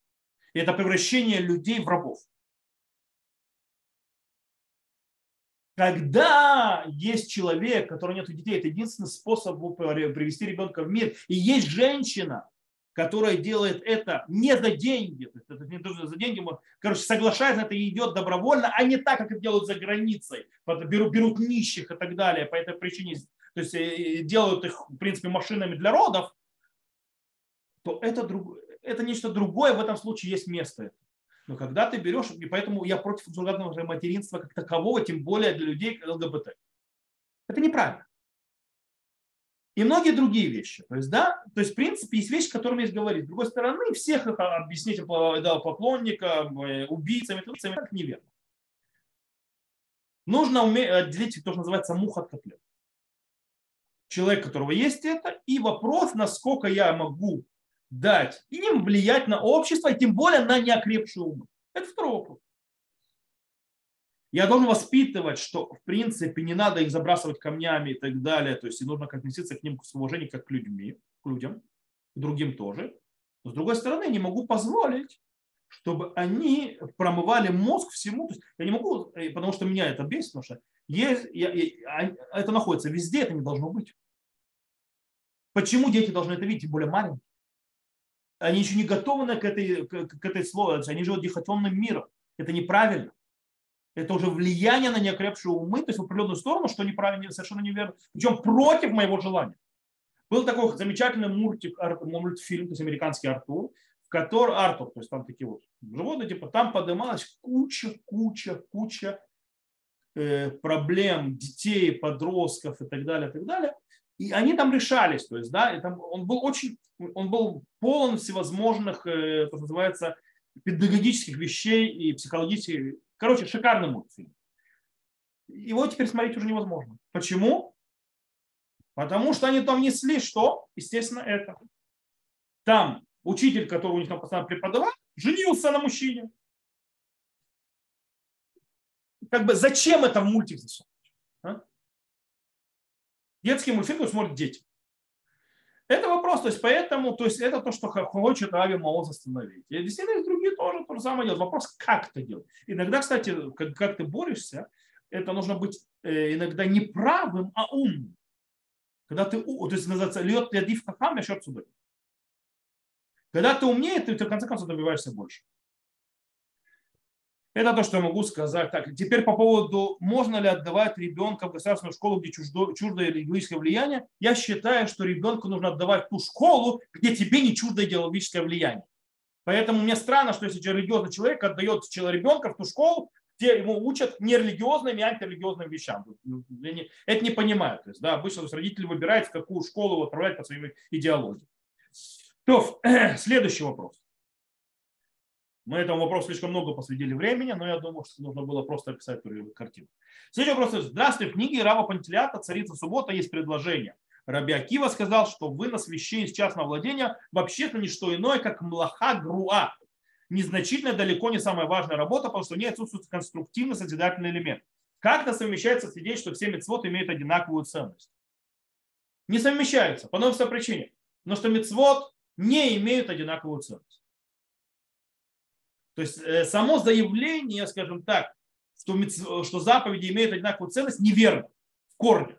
И это превращение людей в рабов. Когда есть человек, который нет детей, это единственный способ привести ребенка в мир. И есть женщина, которая делает это не за деньги, то это не тоже за деньги, короче, соглашается, это идет добровольно, а не так, как это делают за границей. Берут, берут нищих и так далее по этой причине, то есть э, делают их, в принципе, машинами для родов, то это, друг, это нечто другое, в этом случае есть место. Но когда ты берешь, и поэтому я против суррогатного материнства как такового, тем более для людей ЛГБТ. Это неправильно. И многие другие вещи. То есть, да, то есть, в принципе, есть вещи, которыми есть говорить. С другой стороны, всех их объяснить да, поклонникам, э, убийцам, это неверно. Нужно уметь отделить то, что называется мух от котлет. Человек, у которого есть это, и вопрос, насколько я могу дать им влиять на общество, и тем более на неокрепшие умы. Это второй вопрос. Я должен воспитывать, что в принципе не надо их забрасывать камнями и так далее, то есть и нужно относиться к ним с уважением как к, людьми, к людям, к другим тоже. Но с другой стороны, не могу позволить, чтобы они промывали мозг всему. То есть я не могу, э, потому что меня это бесит, потому что есть, я, я, это находится везде, это не должно быть. Почему дети должны это видеть, тем более маленькие? Они еще не готовы к этой, к, к этой слову, они живут дихотомным миром. Это неправильно. Это уже влияние на неокрепшие умы, то есть в определенную сторону, что неправильно, совершенно неверно. Причем против моего желания. Был такой замечательный мультик, мультфильм, то есть американский Артур, в котором Артур, то есть там такие вот животные, типа там поднималась куча, куча, куча э, проблем детей, подростков и так далее, и так далее. И они там решались, то есть, да, и там он был очень, он был полон всевозможных, э, называется, педагогических вещей и психологических. Короче, шикарный мультфильм. Его теперь смотреть уже невозможно. Почему? Потому что они там несли что? Естественно, это. Там учитель, который у них там постоянно преподавал, женился на мужчине. Как бы зачем это в мультик засунуть? А? Детский мультфильм смотрят дети. Это вопрос, то есть поэтому, то есть это то, что хочет Ави Маоз остановить. И действительно есть другие тоже то же самое делают. Вопрос, как это делать. Иногда, кстати, как, как ты борешься, это нужно быть э, иногда не правым, а умным. Когда ты, то есть называется, льет ядив хахам, я отсюда. Когда ты умнее, ты, ты в конце концов добиваешься больше. Это то, что я могу сказать. Так, теперь по поводу, можно ли отдавать ребенка в государственную школу, где чуждо, чуждое идеологическое влияние. Я считаю, что ребенку нужно отдавать ту школу, где тебе не чуждое идеологическое влияние. Поэтому мне странно, что если религиозный человек отдает ребенка в ту школу, где ему учат нерелигиозным и антирелигиозным вещам. Это не понимаю. То есть, да, обычно родители выбирают, в какую школу отправлять по своей идеологии. То, следующий вопрос. Мы этому вопросу слишком много посвятили времени, но я думаю, что нужно было просто описать картину. Следующий вопрос. Здравствуйте. В книге Рава Пантелята «Царица суббота» есть предложение. Раби Акива сказал, что вынос вещей из частного владения вообще-то не что иное, как млаха груа. Незначительная, далеко не самая важная работа, потому что в ней отсутствует конструктивный созидательный элемент. Как это совмещается с идеей, что все мецвод имеют одинаковую ценность? Не совмещаются по одной причине. Но что мецвод не имеют одинаковую ценность. То есть э, само заявление, скажем так, что, что заповеди имеют одинаковую ценность, неверно в корне.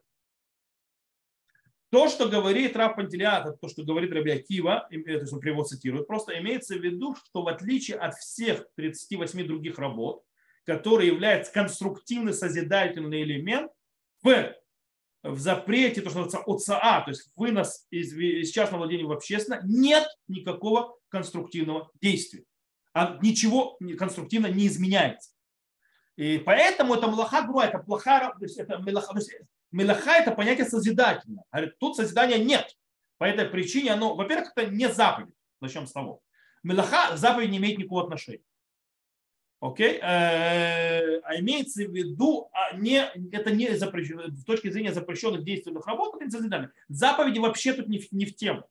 То, что говорит Раб Пантелиат, то, что говорит Раби Акива, то есть он привод цитирует, просто имеется в виду, что в отличие от всех 38 других работ, которые являются конструктивный созидательный элемент, в, в запрете, то, что называется ОЦА, то есть вынос из, из частного владения в общественное, нет никакого конструктивного действия ничего конструктивно не изменяется. И поэтому это млаха груа, это плоха, то есть это мелаха, то мелаха это понятие созидательное. Говорит, тут созидания нет. По этой причине оно, во-первых, это не заповедь. Начнем с того. Мелаха заповедь не имеет никакого отношения. Окей? Э, а имеется в виду, а не, это не запрещено, с точки зрения запрещенных действенных работ, это созидание. Заповеди вообще тут не в, не в тему.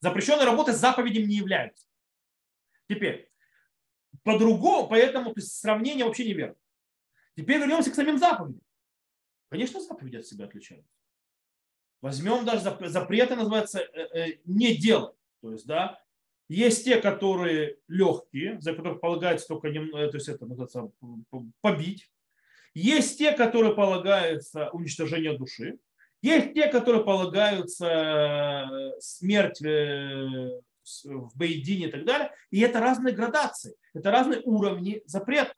Запрещенные работы заповедям не являются. Теперь, по-другому, поэтому то есть, сравнение вообще неверно. Теперь вернемся к самим заповедям. Конечно, заповеди от себя отличаются. Возьмем даже запреты, называется, э, э, не делать. То есть, да, есть те, которые легкие, за которых полагается только, э, то есть это называется побить. Есть те, которые полагаются уничтожение души. Есть те, которые полагаются смерть в Бейдине и так далее. И это разные градации, это разные уровни запретов.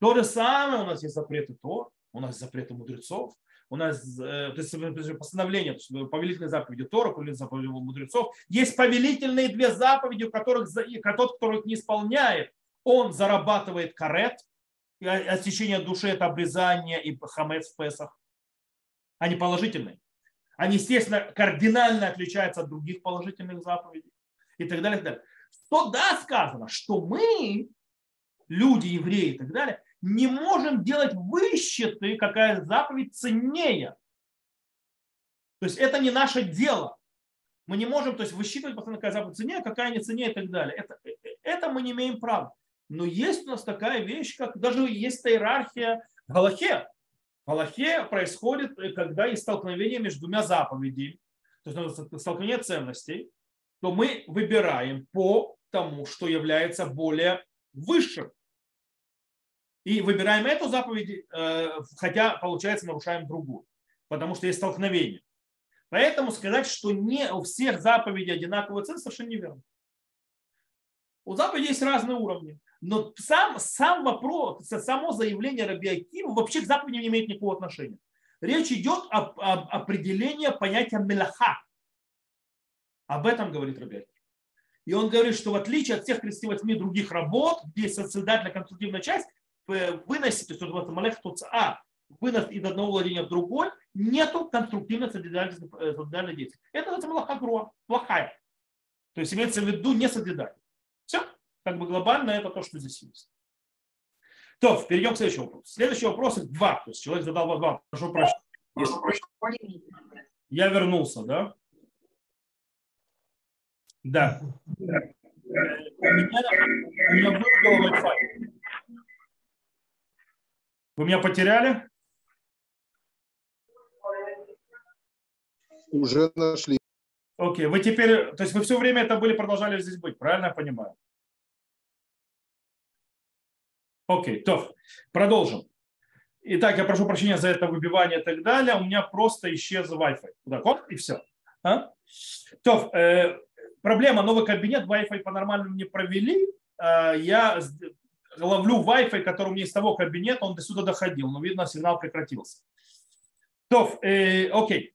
То же самое у нас есть запреты Тор, у нас запреты мудрецов, у нас э, то есть постановление, повелительные заповеди Тора, повелительные заповеди мудрецов. Есть повелительные две заповеди, у которых тот, кто их не исполняет, он зарабатывает карет, и отсечение души – это обрезание и хамец в Песах. Они положительные. Они, естественно, кардинально отличаются от других положительных заповедей и так далее. И так далее. Что да, сказано, что мы, люди, евреи и так далее, не можем делать высчеты, какая заповедь ценнее. То есть это не наше дело. Мы не можем то есть, высчитывать, постоянно, какая заповедь ценнее, какая не ценнее и так далее. Это, это мы не имеем права. Но есть у нас такая вещь, как даже есть иерархия в Галахе. В происходит, когда есть столкновение между двумя заповедями, то есть столкновение ценностей, то мы выбираем по тому, что является более высшим. И выбираем эту заповедь, э, хотя, получается, нарушаем другую, потому что есть столкновение. Поэтому сказать, что не у всех заповедей одинаковая цель, совершенно неверно. У заповедей есть разные уровни. Но сам, сам вопрос, само заявление Раби Акима вообще к заповеди не имеет никакого отношения. Речь идет об, об определении понятия мелаха. Об этом говорит Раби Аким. И он говорит, что в отличие от всех 38 других работ, где созидательная конструктивная часть, выносить, то есть малех а, вынос из одного владения в другой, нету конструктивной созидательной действия. Это называется малаха груа, плохая. То есть имеется в виду не созидательная. Как бы глобально это то, что здесь есть. То, перейдем к следующему вопросу. Следующий вопрос два. То есть человек задал два. Прошу прощения. Я вернулся, да? Да. У меня, у меня был Wi-Fi. Вы меня потеряли? Уже нашли. Окей, вы теперь, то есть вы все время это были, продолжали здесь быть, правильно я понимаю? Окей, то, продолжим. Итак, я прошу прощения за это выбивание и так далее. У меня просто исчез Wi-Fi. Куда? Оп, и все. А? То, э, проблема, новый кабинет, Wi-Fi по-нормальному не провели. Э, я ловлю Wi-Fi, который у меня из того кабинета, он до сюда доходил, но видно, сигнал прекратился. То, э, окей.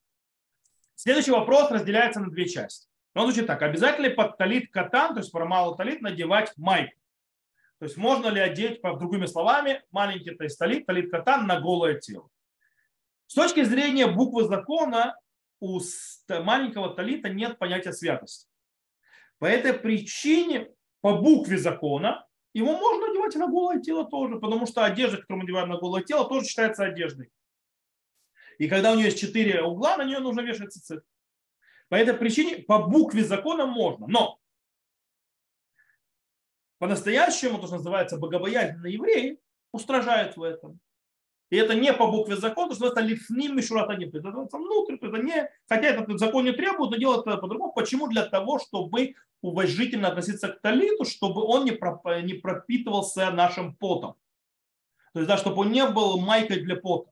Следующий вопрос разделяется на две части. Он звучит так. Обязательно под талит катан, то есть про малый талит, надевать майку. То есть можно ли одеть, другими словами, маленький то есть талит, талит катан на голое тело. С точки зрения буквы закона у маленького талита нет понятия святости. По этой причине, по букве закона, его можно одевать на голое тело тоже, потому что одежда, которую мы одеваем на голое тело, тоже считается одеждой. И когда у нее есть четыре угла, на нее нужно вешать цицит. По этой причине по букве закона можно. Но по-настоящему, то, что называется богобоязненные евреи, устражают в этом. И это не по букве закона, то, что это лифним мишуратаним. Это внутрь, это не, хотя этот закон не требует, но делают это по-другому. Почему? Для того, чтобы уважительно относиться к талиту, чтобы он не, не пропитывался нашим потом. То есть, да, чтобы он не был майкой для пота.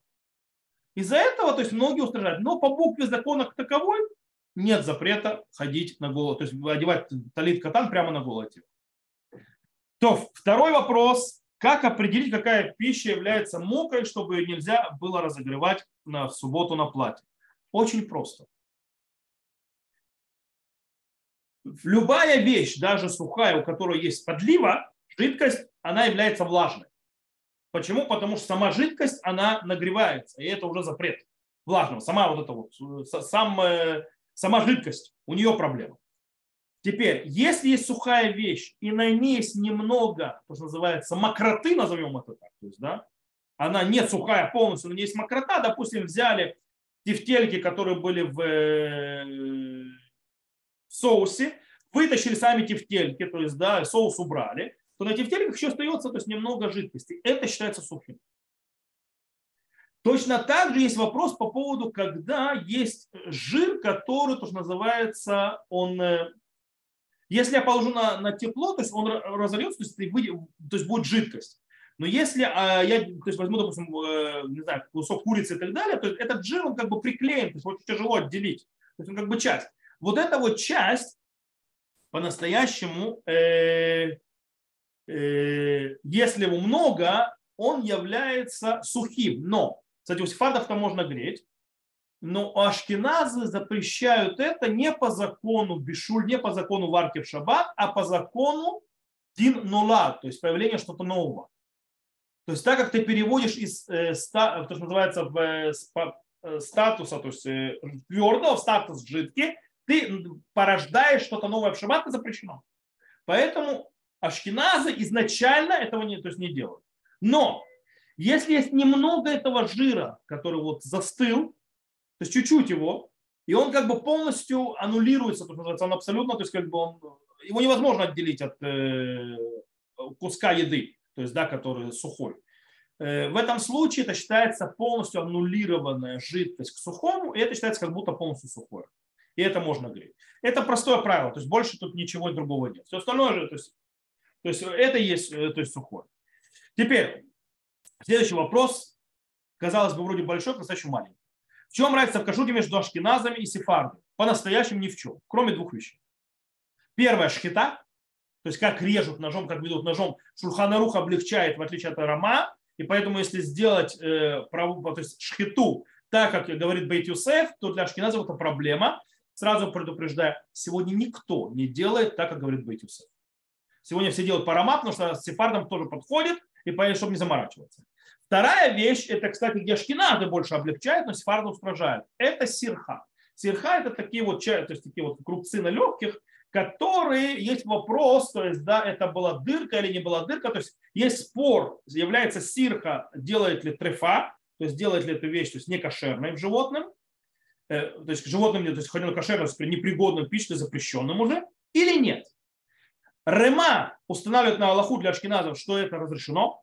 Из-за этого, то есть многие устражают. Но по букве закона как таковой нет запрета ходить на голову, то есть одевать талит катан прямо на голову. То, второй вопрос. Как определить, какая пища является мокрой, чтобы нельзя было разогревать на, в субботу на платье? Очень просто. Любая вещь, даже сухая, у которой есть подлива, жидкость, она является влажной. Почему? Потому что сама жидкость, она нагревается, и это уже запрет влажного. Сама вот эта вот, сам, э, сама жидкость, у нее проблема. Теперь, если есть сухая вещь, и на ней есть немного, то, что называется, мокроты, назовем это так, то есть, да, она не сухая полностью, но есть мокрота, допустим, взяли тефтельки, которые были в э, соусе, вытащили сами тефтельки, то есть, да, соус убрали, то на тефтельках еще остается то есть, немного жидкости. Это считается сухим. Точно так же есть вопрос по поводу, когда есть жир, который, то, что называется, он э, если я положу на, на тепло, то есть он разольется, то есть, то есть будет жидкость. Но если э, я то есть, возьму, допустим, э, не знаю, кусок курицы и так далее, то этот жир, он как бы приклеен, то есть очень тяжело отделить. То есть он как бы часть. Вот эта вот часть по-настоящему, э, э, если его много, он является сухим. Но, кстати, у сефардов-то можно греть, но ашкеназы запрещают это не по закону бишуль, не по закону варки в шаббат, а по закону дин нула, то есть появление что-то нового. То есть так как ты переводишь из э, ста, то, что называется в, э, э статуса, то есть э, твердого в статус жидкий, ты порождаешь что-то новое в шаббат, это запрещено. Поэтому ашкеназы изначально этого не, то есть не делают. Но если есть немного этого жира, который вот застыл, то есть чуть-чуть его, и он как бы полностью аннулируется, то есть он абсолютно, то есть как бы он, его невозможно отделить от э, куска еды, то есть, да, который сухой. Э, в этом случае это считается полностью аннулированная жидкость к сухому, и это считается как будто полностью сухое. И это можно греть. Это простое правило, то есть больше тут ничего другого нет. Все остальное же, то есть, то есть это есть э, то есть сухое. Теперь, следующий вопрос, казалось бы, вроде большой, по-настоящему маленький. В чем разница в кашуте между ашкеназами и сефардами? По-настоящему ни в чем, кроме двух вещей. Первая шхита, то есть как режут ножом, как ведут ножом, шурханарух облегчает, в отличие от арома, и поэтому если сделать э, то есть шхиту так, как говорит Бейт Юсеф, то для ашкеназов это проблема. Сразу предупреждаю, сегодня никто не делает так, как говорит Бейт Юсеф. Сегодня все делают по аромат, потому что сефардам тоже подходит, и чтобы не заморачиваться. Вторая вещь, это, кстати, где шкинады больше облегчают, но сефарды устражают. Это сирха. Сирха это такие вот, то есть такие вот крупцы на легких, которые есть вопрос, то есть, да, это была дырка или не была дырка, то есть есть спор, является сирха, делает ли трефа, то есть делает ли эту вещь, то есть не кошерной в животном, э, то есть животным, то есть хотя на кошерность при непригодном пище, запрещенным уже, или нет. Рема устанавливает на Аллаху для ашкеназов, что это разрешено,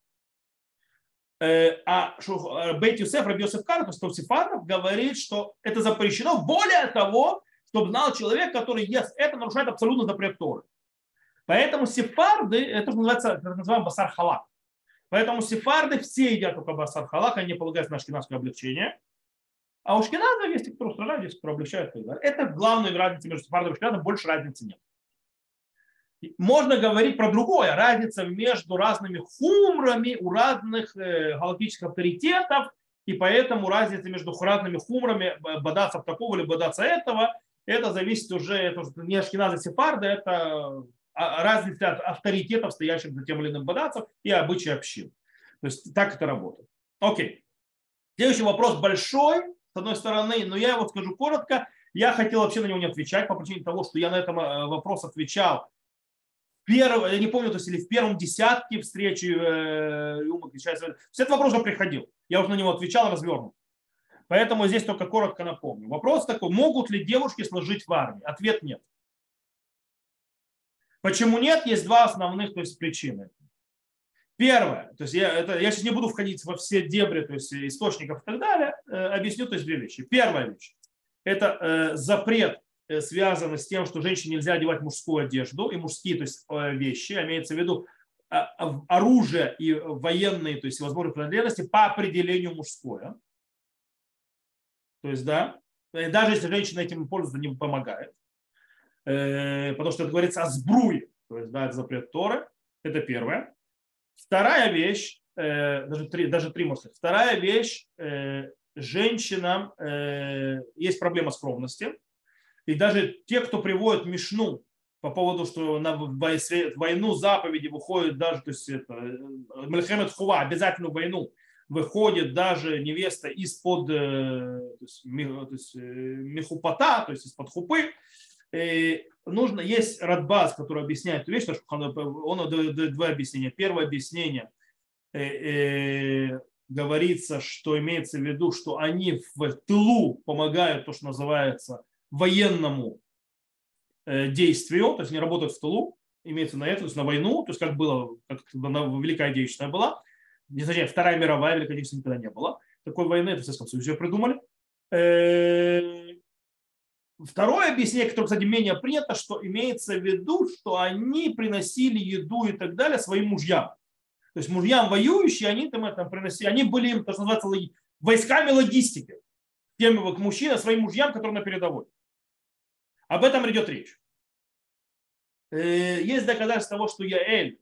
а э, Бейт Юсеф, Раби Йосеф Кар, то есть Сефардов, говорит, что это запрещено. Более того, чтобы знал человек, который ест это, нарушает абсолютно запрет Торы. Поэтому сефарды, это называется, это называем басар халак. Поэтому сефарды все едят только басар халак, они полагаются на шкинавское облегчение. А у шкиназов есть те, кто устражают, есть кто облегчает. Это главная разница между сефардом и шкиназом, больше разницы нет. Можно говорить про другое. Разница между разными хумрами у разных э, галактических авторитетов, и поэтому разница между разными хумрами бадаться такого или бадаться этого, это зависит уже, это не ашкеназа сефарда, это а, разница от авторитетов, стоящих за тем или иным бадацем, и обычаи общин. То есть так это работает. Окей. Следующий вопрос большой, с одной стороны, но я его скажу коротко. Я хотел вообще на него не отвечать по причине того, что я на этом э, вопрос отвечал первого, я не помню, то есть или в первом десятке встречи э, Юма Все этот вопрос уже приходил. Я уже на него отвечал развернут. Поэтому здесь только коротко напомню. Вопрос такой, могут ли девушки служить в армии? Ответ нет. Почему нет? Есть два основных то есть, причины. Первое, то есть я, это, я сейчас не буду входить во все дебри то есть источников и так далее, э, объясню то есть две вещи. Первая вещь – это э, запрет Э, связано с тем, что женщине нельзя одевать мужскую одежду и мужские то есть, э, вещи, имеется в виду а, оружие и военные, то есть возможные принадлежности по определению мужское. То есть, да, даже если женщина этим пользуется, не помогает. Э, потому что это говорится о сбруе. То есть, да, это запрет Торы. Это первое. Вторая вещь, даже три, даже три сказать. Вторая вещь, женщинам есть проблема скромности и даже те, кто приводит Мишну по поводу, что на войну заповеди выходит даже, то есть это э, Мельхемет Хува, обязательно войну, выходит даже невеста из-под э, то есть, есть, э, то есть из-под хупы, и нужно, есть Радбаз, который объясняет эту вещь, он дает два объяснения. Первое объяснение говорится, что имеется в виду, что они в тылу помогают то, что называется военному э, действию, то есть они работают в тылу, имеется на это, то есть на войну, то есть как было, как Великая Отечественная была, не знаю, Вторая мировая Великая Отечественная никогда не было. Такой войны это в Советском Союзе придумали. Э, второе объяснение, которое, кстати, менее принято, что имеется в виду, что они приносили еду и так далее своим мужьям. То есть мужьям воюющие, они там это приносили, они были то, что называется, войсками логистики. Тем мужчина своим мужьям, которые на передовой. Об этом идет речь. Э, есть доказательство того, что Яэль,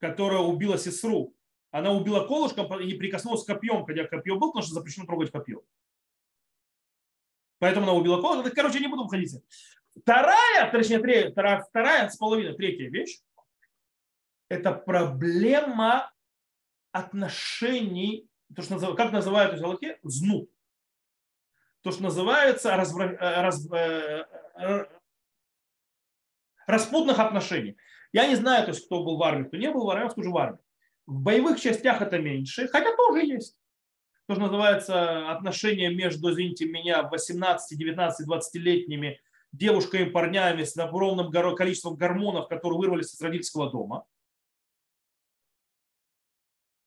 которая убила сестру, она убила колышком и не прикоснулась к копьем, хотя копье было, потому что запрещено трогать копье. Поэтому она убила колышком. Короче, не буду входить. Вторая, точнее, третья, вторая, вторая с половиной, третья вещь, это проблема отношений, то, что, как называют в Аллахе, знут. То, что называется разбра... Э, раз... Э, э, распутных отношений. Я не знаю, то есть, кто был в армии, кто не был в армии, я скажу в армии. В боевых частях это меньше, хотя тоже есть. То, что называется отношения между, извините меня, 18, 19, 20-летними девушками, парнями с огромным количеством гормонов, которые вырвались из родительского дома.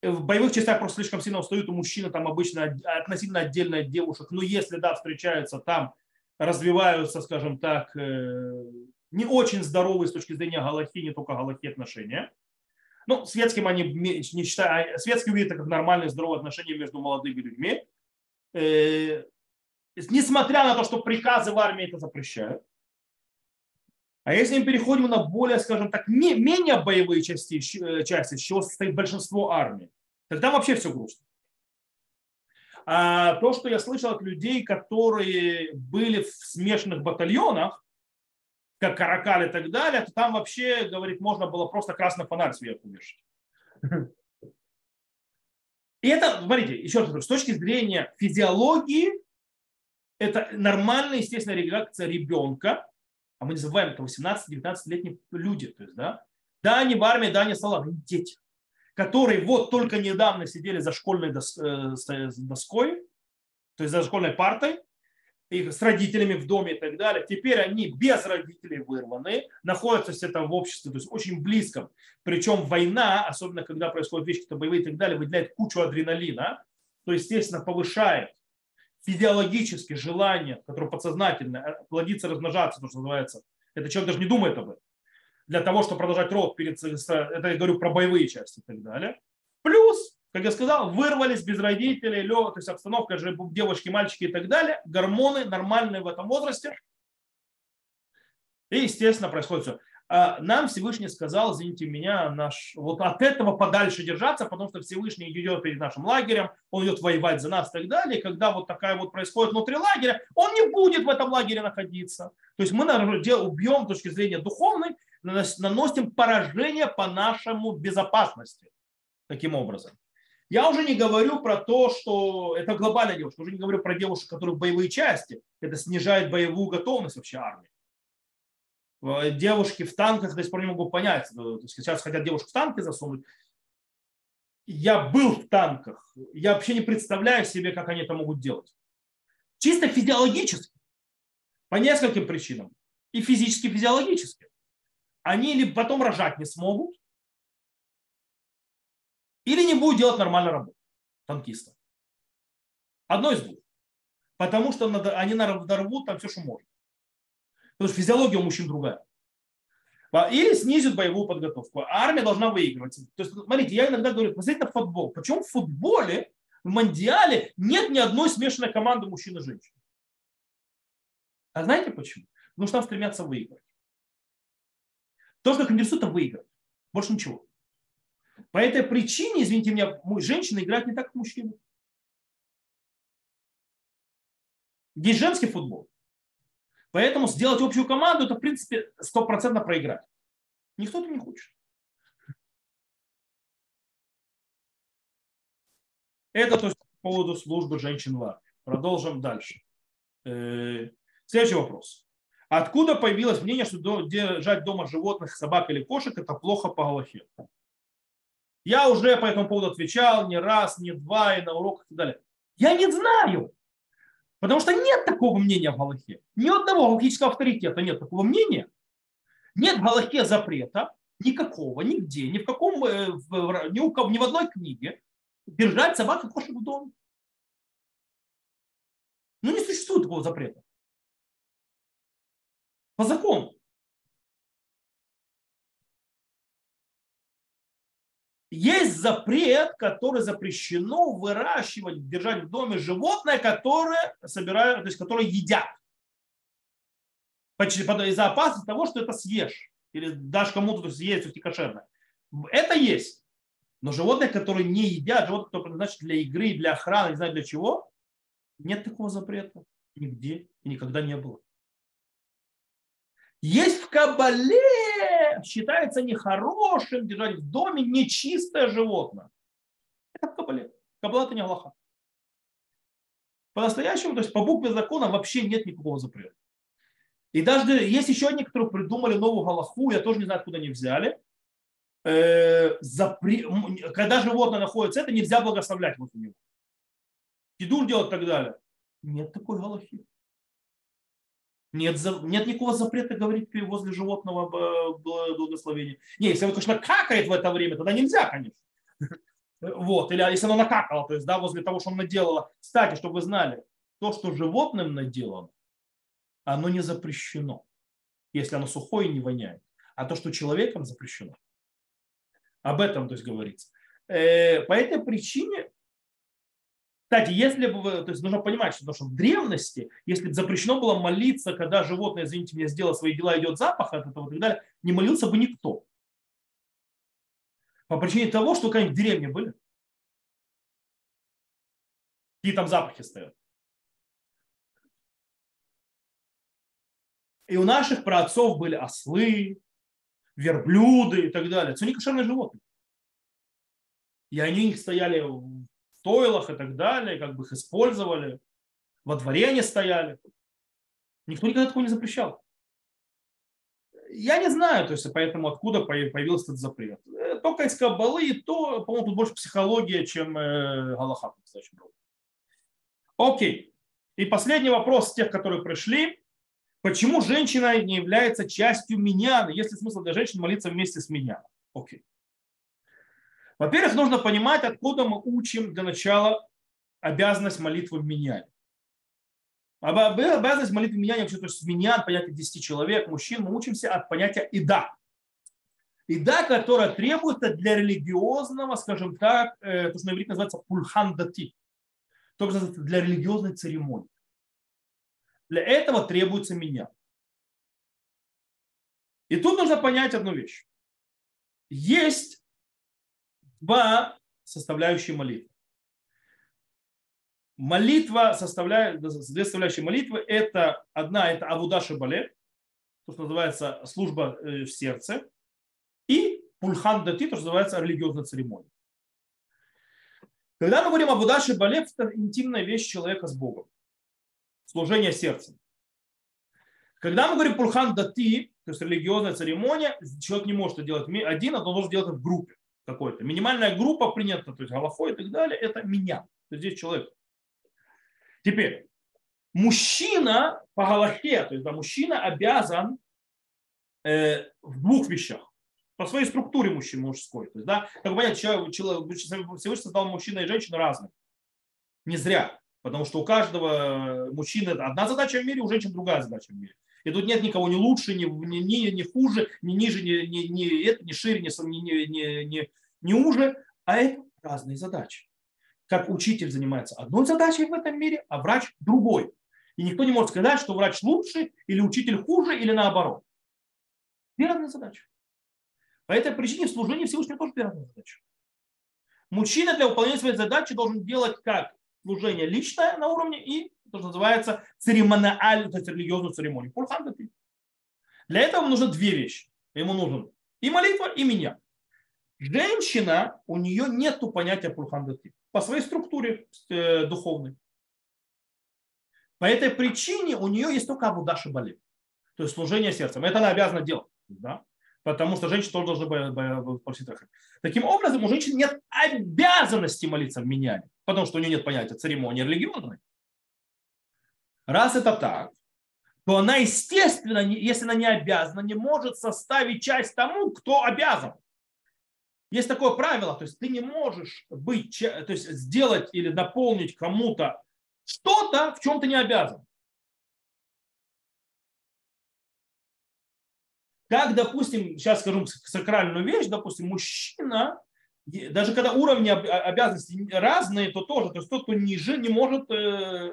В боевых частях просто слишком сильно устают, у мужчины там обычно относительно отдельно от девушек. Но если, да, встречаются там, развиваются, скажем так, э, не очень здоровые с точки зрения галахи, не только галахи отношения. Ну, светским они не считают, а светские видят это как нормальные здоровые отношения между молодыми людьми. Э, несмотря на то, что приказы в армии это запрещают. А если мы переходим на более, скажем так, не, менее боевые части, э, части, с чего состоит большинство армий, тогда вообще все грустно. А то, что я слышал от людей, которые были в смешанных батальонах, как Каракаль и так далее, то там вообще, говорит, можно было просто красный фонарь сверху вешать. И это, смотрите, еще раз с точки зрения физиологии, это нормальная, естественная реакция ребенка, а мы называем это 18-19-летние люди, то есть, да, да, они в армии, да, они солдаты, они дети, которые вот только недавно сидели за школьной э, доской, то есть за школьной партой, их с родителями в доме и так далее. Теперь они без родителей вырваны, находятся с этого в обществе, то есть очень близко. Причем война, особенно когда происходят вещи какие-то боевые и так далее, выделяет кучу адреналина, то, естественно, повышает физиологически желание, которое подсознательно, э, плодиться, размножаться, то, что называется. Это человек даже не думает об этом. Для того, чтобы продолжать род перед... Это я говорю про боевые части и так далее. Плюс как я сказал, вырвались без родителей, лё, то есть обстановка же девушки, мальчики и так далее, гормоны нормальные в этом возрасте. И, естественно, происходит все. А нам Всевышний сказал, извините меня, наш, вот от этого подальше держаться, потому что Всевышний идет перед нашим лагерем, он идет воевать за нас и так далее. И когда вот такая вот происходит внутри лагеря, он не будет в этом лагере находиться. То есть мы убьем с точки зрения духовной, наносим поражение по нашему безопасности. Таким образом. Я уже не говорю про то, что это глобальная девушка, уже не говорю про девушек, которые в боевые части. Это снижает боевую готовность вообще армии. Э, девушки в танках до сих пор не могу понять. Есть сейчас хотят девушек в танки засунуть. Я был в танках. Я вообще не представляю себе, как они это могут делать. Чисто физиологически. По нескольким причинам. И физически, физиологически. Они или потом рожать не смогут, или не будет делать нормальную работу танкиста. Одно из двух. Потому что они дорвут там все, что можно. Потому что физиология у мужчин другая. Или снизит боевую подготовку. армия должна выигрывать. То есть, смотрите, я иногда говорю, посмотрите на футбол. Почему в футболе, в Мандиале нет ни одной смешанной команды мужчин и женщин? А знаете почему? Потому что там стремятся выиграть. То, что их интересует, это выиграть. Больше ничего. По этой причине, извините меня, женщина играет не так, как мужчина. Есть женский футбол. Поэтому сделать общую команду, это, в принципе, стопроцентно проиграть. Никто это не хочет. Это то есть, по поводу службы женщин в армии. Продолжим дальше. Э, следующий вопрос. Откуда появилось мнение, что держать дома животных, собак или кошек, это плохо по Галахе? Я уже по этому поводу отвечал не раз, не два, и на уроках и так далее. Я не знаю. Потому что нет такого мнения в Галахе. Ни одного галахического авторитета нет такого мнения. Нет в Галахе запрета никакого, нигде, ни в каком, э, ни, у кого, ни в одной книге держать собак и кошек в доме. Ну, не существует такого запрета. По закону. Есть запрет, который запрещено выращивать, держать в доме животное, которое собирают, то есть которое едят. Из-за опасности того, что это съешь. Или дашь кому-то съесть, есть кошерное. Это есть. Но животные, которые не едят, животные, которые предназначены для игры, для охраны, не знаю для чего, нет такого запрета нигде и никогда не было. Есть в Кабале, считается нехорошим держать в доме нечистое животное. Это в Кабале. Кабала это не Аллаха. По-настоящему, то есть по букве закона вообще нет никакого запрета. И даже есть еще одни, которые придумали новую Галаху, я тоже не знаю, откуда они взяли. Э. Когда животное находится, это нельзя благословлять возле него. Кидур делать и так далее. Нет такой Галахи. Нет, нет никакого запрета говорить возле животного благословения. Не, если он, конечно, какает в это время, тогда нельзя, конечно. Вот. Или если оно накакало, то есть, да, возле того, что он наделало. Кстати, чтобы вы знали, то, что животным наделано, оно не запрещено, если оно сухое и не воняет. А то, что человеком запрещено. Об этом, то есть, говорится. Э, по этой причине кстати, если бы то есть нужно понимать, что, что в древности, если бы запрещено было молиться, когда животное, извините меня, сделало свои дела, идет запах от этого и так далее, не молился бы никто. По причине того, что какие-нибудь деревни были. Какие там запахи стоят. И у наших праотцов были ослы, верблюды и так далее. Это не кошерные животные. И они стояли стойлах и так далее, как бы их использовали, во дворе они стояли. Никто никогда такого не запрещал. Я не знаю, то есть поэтому откуда появился этот запрет. Э, только из Каббалы, и то, по-моему, тут больше психология, чем э, Галаха. Окей. И последний вопрос тех, которые пришли. Почему женщина не является частью меня? Есть ли смысл для женщин молиться вместе с меня? Окей. Во-первых, нужно понимать, откуда мы учим для начала обязанность молитвы в меняне. Обязанность молитвы в меняне, вообще, то есть менян, понятие 10 человек, мужчин, мы учимся от понятия ида. Ида, которая требуется для религиозного, скажем так, э, то, что на иврите называется пульхан дати, то, что для религиозной церемонии. Для этого требуется меня. И тут нужно понять одну вещь. Есть два составляющие молитвы. Молитва, составляет, две составляющие молитвы, это одна, это Авуда Шабале, то, что называется служба э, в сердце, и Пульхан Дати, то, что называется религиозная церемония. Когда мы говорим об Удаше Бале, это интимная вещь человека с Богом. Служение сердцем. Когда мы говорим Пульхан Дати, то есть религиозная церемония, человек не может это делать один, а он должен делать это в группе какой-то. Минимальная группа принята, то есть Галахой и так далее, это меня. То есть здесь человек. Теперь, мужчина по Галахе, то есть да, мужчина обязан э, в двух вещах. По своей структуре мужчины мужской. То есть, да, как понятно, человек, человек, Всевышний создал мужчина и женщину разных. Не зря. Потому что у каждого мужчины одна задача в мире, у женщин другая задача в мире. И тут нет никого ни лучше, ни, ни, ни, ни хуже, ни ниже, ни, ни, ни, это, ни шире, ни, ни, ни, ни, ни уже, а это разные задачи. Как учитель занимается одной задачей в этом мире, а врач другой. И никто не может сказать, что врач лучше или учитель хуже или наоборот. Две разные задачи. По этой причине служение Всевышнего тоже две разные задачи. Мужчина для выполнения своей задачи должен делать как служение личное на уровне и то, что называется церемониальную, то есть религиозную церемонию. Для этого нужно две вещи. Ему нужен и молитва, и меня. Женщина, у нее нет понятия пульхан по своей структуре э, духовной. По этой причине у нее есть только Абудаши Бали, то есть служение сердцем. Это она обязана делать. Да? Потому что женщина тоже должна просить Таким образом, у женщины нет обязанности молиться в меняне, потому что у нее нет понятия церемонии религиозной. Раз это так, то она, естественно, если она не обязана, не может составить часть тому, кто обязан. Есть такое правило, то есть ты не можешь быть, то есть сделать или дополнить кому-то что-то, в чем ты не обязан. Как, допустим, сейчас скажу сакральную вещь, допустим, мужчина даже когда уровни обязанностей разные, то тоже, то есть тот, кто ниже, не может э,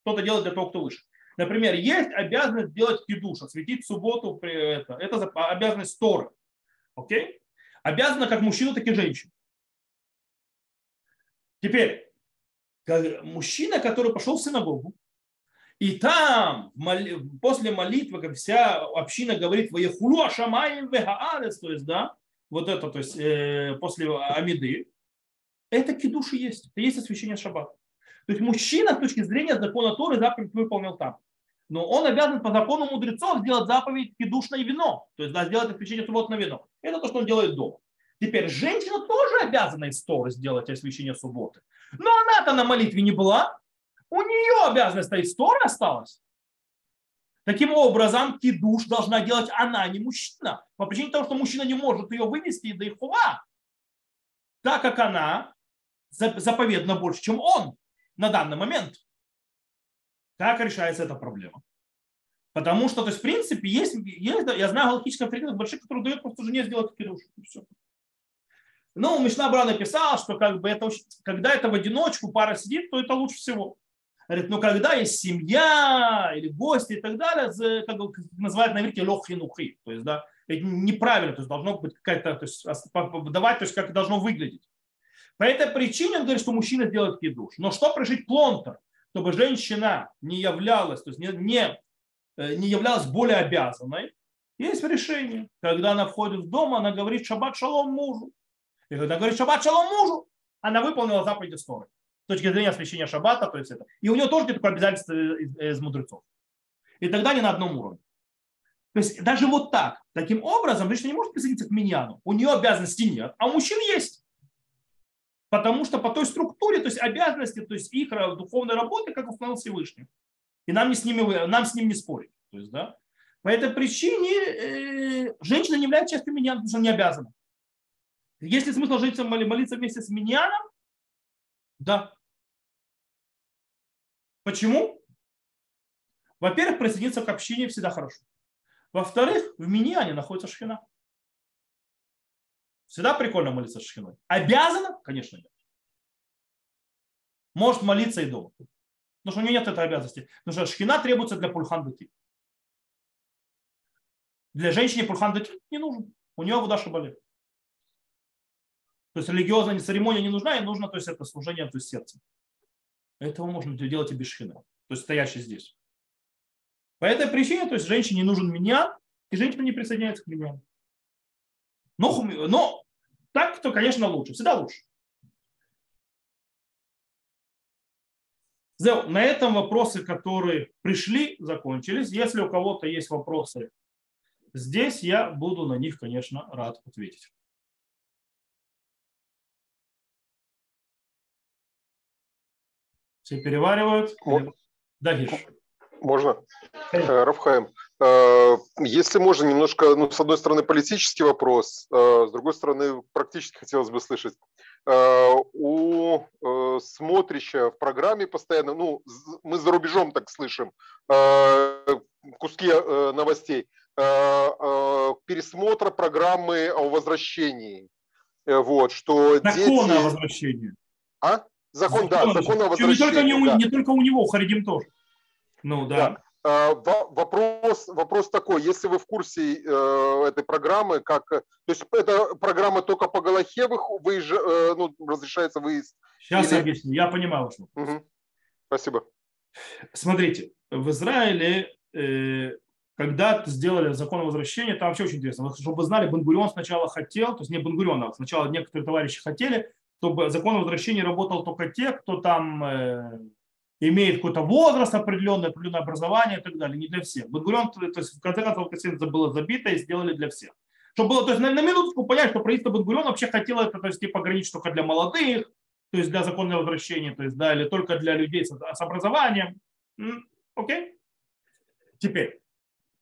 кто-то делать для того, кто выше. Например, есть обязанность делать кидуш, осветить субботу. Это, это обязанность Торы. Окей? Обязана как мужчина, так и женщина. Теперь, мужчина, который пошел в синагогу, и там после молитвы, как вся община говорит, «Ваехулу ашамаем вегаарец», то есть, да, вот это, то есть э, после Амиды, это кидуши есть, это есть освящение шаббата. То есть мужчина с точки зрения закона Торы заповедь выполнил там. Но он обязан по закону мудрецов сделать заповедь кидушное вино, то есть да, сделать освящение субботы на вино. Это то, что он делает дома. Теперь женщина тоже обязана из Торы сделать освящение субботы. Но она-то на молитве не была. У нее обязанность из Торы осталась. Таким образом, кидуш должна делать она, не мужчина. По причине того, что мужчина не может ее вывести до ихува. Так как она заповедна больше, чем он на данный момент. Как решается эта проблема? Потому что, то есть, в принципе, есть, есть я знаю галактических авторитетов больших, которые дают просто жене сделать кидуш. И все. Ну, Мишна Бра написал, что как бы это, когда это в одиночку пара сидит, то это лучше всего. Говорит, ну когда есть семья или гости и так далее, как называют на иврите лохинухи, то есть, да, неправильно, то есть должно быть какая-то, то есть давать, то есть как должно выглядеть. По этой причине он говорит, что мужчина делает кидуш. Но что прожить плонтер, чтобы женщина не являлась, то есть не, не, э, не являлась более обязанной, есть решение. Когда она входит в дом, она говорит шаббат шалом мужу. И когда говорит шаббат шалом мужу, она выполнила заповедь Торы. С точки зрения освящения шаббата, то есть это. И у нее тоже нет такое обязательство из, из мудрецов. И тогда они на одном уровне. То есть даже вот так, таким образом, женщина не может присоединиться к миньяну. У нее обязанности нет, а у мужчин есть. Потому что по той структуре, то есть обязанности, то есть их духовной работы, как установил Всевышний. И нам, не с, ними, нам с ним не спорить. То есть, да? По этой причине э, женщина не является частью миньяна, потому что не обязана. Есть ли смысл жить, молиться вместе с миньяном? Да. Почему? Во-первых, присоединиться к общине всегда хорошо. Во-вторых, в миньяне находится шхина. Всегда прикольно молиться шхиной. Обязана? Конечно, нет. Может молиться и дома. Потому что у нее нет этой обязанности. Потому что шхина требуется для пульхан дати. Для женщины пульхан не нужен. У нее вода шабале. То есть религиозная церемония не нужна, и нужно то есть, это служение то есть, сердцем. Этого можно делать и без шхины. То есть стоящий здесь. По этой причине, то есть женщине нужен меня, и женщина не присоединяется к меня. Но, но так, то, конечно, лучше. Всегда лучше. На этом вопросы, которые пришли, закончились. Если у кого-то есть вопросы здесь, я буду на них, конечно, рад ответить. Все переваривают? Да, Гиш. Можно? Э, Рафхаем, э, если можно, немножко, ну, с одной стороны, политический вопрос, э, с другой стороны, практически хотелось бы слышать. У смотрища в программе постоянно, ну, мы за рубежом так слышим, куски новостей, пересмотра программы о возвращении. Вот, что Закон дети... о возвращении. А? Закон, закон да, закон о возвращении. Не только, не, да. не только у него, Харидим тоже. Ну да. да. А, вопрос, вопрос такой, если вы в курсе э, этой программы, как, то есть эта программа только по Галахе выезж, э, ну, разрешается выезд? Сейчас или... объясню, я понимаю что. Угу. Спасибо. Смотрите, в Израиле, э, когда сделали закон о возвращении, там вообще очень интересно. Чтобы вы знали, Бенгурион сначала хотел, то есть не Бенгурион, а сначала некоторые товарищи хотели, чтобы закон о возвращении работал только те, кто там э, имеет какой-то возраст определенный, определенное образование и так далее, не для всех. Бенгурион, то есть в конце концов, это было забито и сделали для всех. Чтобы было, то есть на, на минутку понять, что правительство Бенгурион вообще хотело это, то есть типа ограничить только для молодых, то есть для законного возвращения, то есть, да, или только для людей с, с образованием. Окей? Теперь,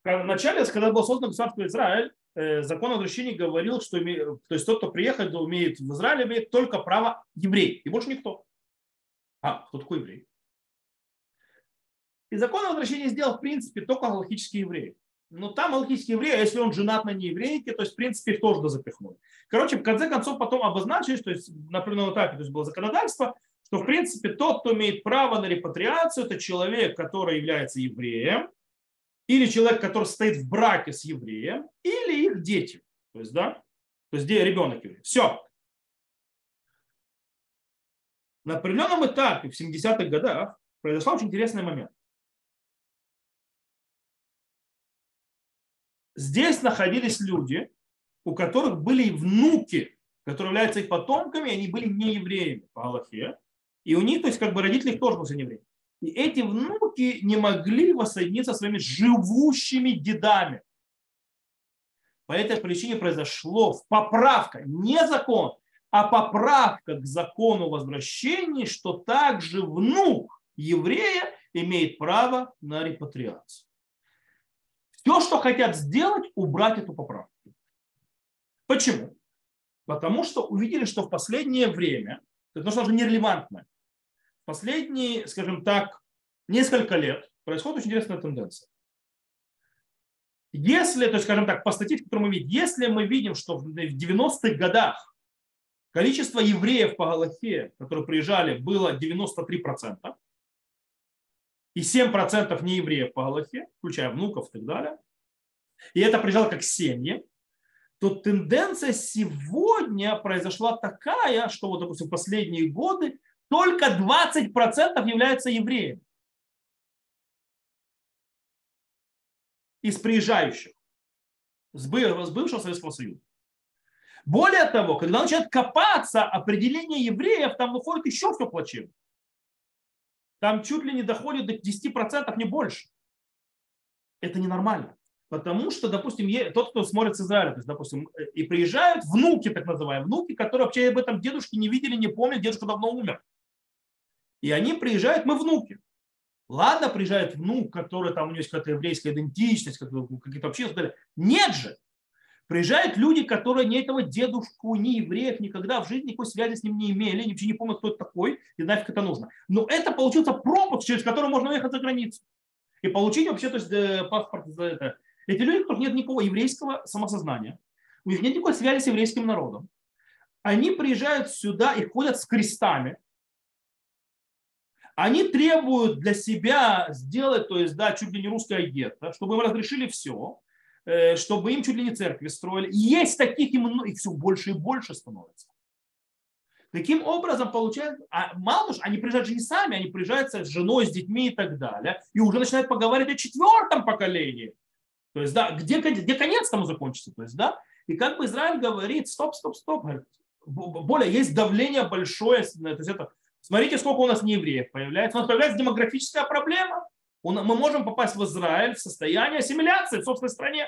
в начале, когда был создан государство Израиль, закон о возвращении говорил, что то есть тот, кто приехал, умеет в Израиле, имеет только право еврей, и больше никто. А, кто такой еврей? И закон о возвращении сделал, в принципе, только галактические евреи. ну там алхийский еврей, а если он женат на нееврейке, то есть, в принципе, их тоже запихнули. Короче, в конце концов, потом обозначили, то есть на определенном этапе то есть было законодательство, что, в принципе, тот, кто имеет право на репатриацию, это человек, который является евреем, или человек, который стоит в браке с евреем, или их дети. То есть, да, то есть где ребенок еврей. Все. На определенном этапе в 70-х годах произошел очень интересный момент. Здесь находились люди, у которых были внуки, которые являются их потомками, они были не евреями по Аллахе. И у них, то есть как бы родители их тоже не евреи. И эти внуки не могли воссоединиться со своими живущими дедами. По этой причине произошло поправка, не закон, а поправка к закону возвращения, что также внук еврея имеет право на репатриацию. Все, что хотят сделать, убрать эту поправку. Почему? Потому что увидели, что в последнее время, это что же нерелевантно, последние, скажем так, несколько лет происходит очень интересная тенденция. Если, то есть, скажем так, по статистике, которую мы видим, если мы видим, что в 90-х годах количество евреев по Галахе, которые приезжали, было 93%, и 7% не евреев по Галахе, включая внуков и так далее, и это приезжало как семьи, то тенденция сегодня произошла такая, что вот, допустим, в последние годы только 20% являются евреями. Из приезжающих с бывшего Советского Союза. Более того, когда начинают копаться определение евреев, там выходит еще все плачевно. Там чуть ли не доходит до 10%, не больше. Это ненормально. Потому что, допустим, тот, кто смотрит с Израиля, то есть, допустим, э, и приезжают внуки, так называемые, внуки, которые вообще об этом дедушке не видели, не помнят, дедушка давно умер. И они приезжают, мы внуки. Ладно, приезжает внук, который там у него есть какая-то еврейская идентичность, какие-то вообще Нет же. Приезжают люди, которые ни этого дедушку, ни евреев никогда в жизни никакой связи с ним не имели, ничего не помнят, кто это такой и нафиг это нужно. Но это получился пропуск, через который можно уехать за границу. И получить вообще то есть, э, паспорт за это. Эти люди, у которых нет никакого еврейского самосознания, у них нет никакой связи с еврейским народом. Они приезжают сюда и ходят с крестами, они требуют для себя сделать, то есть, да, чуть ли не русское гетто, чтобы им разрешили все, э, чтобы им чуть ли не церкви строили. И есть таких, и, их все больше и больше становится. Таким образом, получается, а мало того, они приезжают же не сами, они приезжают с женой, с детьми и так далее, и уже начинают поговорить о четвертом поколении. То есть, да, где, где конец тому закончится? То есть, да, и как бы Израиль говорит, стоп, стоп, стоп, более есть давление большое, то есть это Смотрите, сколько у нас неевреев появляется. У нас появляется демографическая проблема. Мы можем попасть в Израиль в состояние ассимиляции в собственной стране.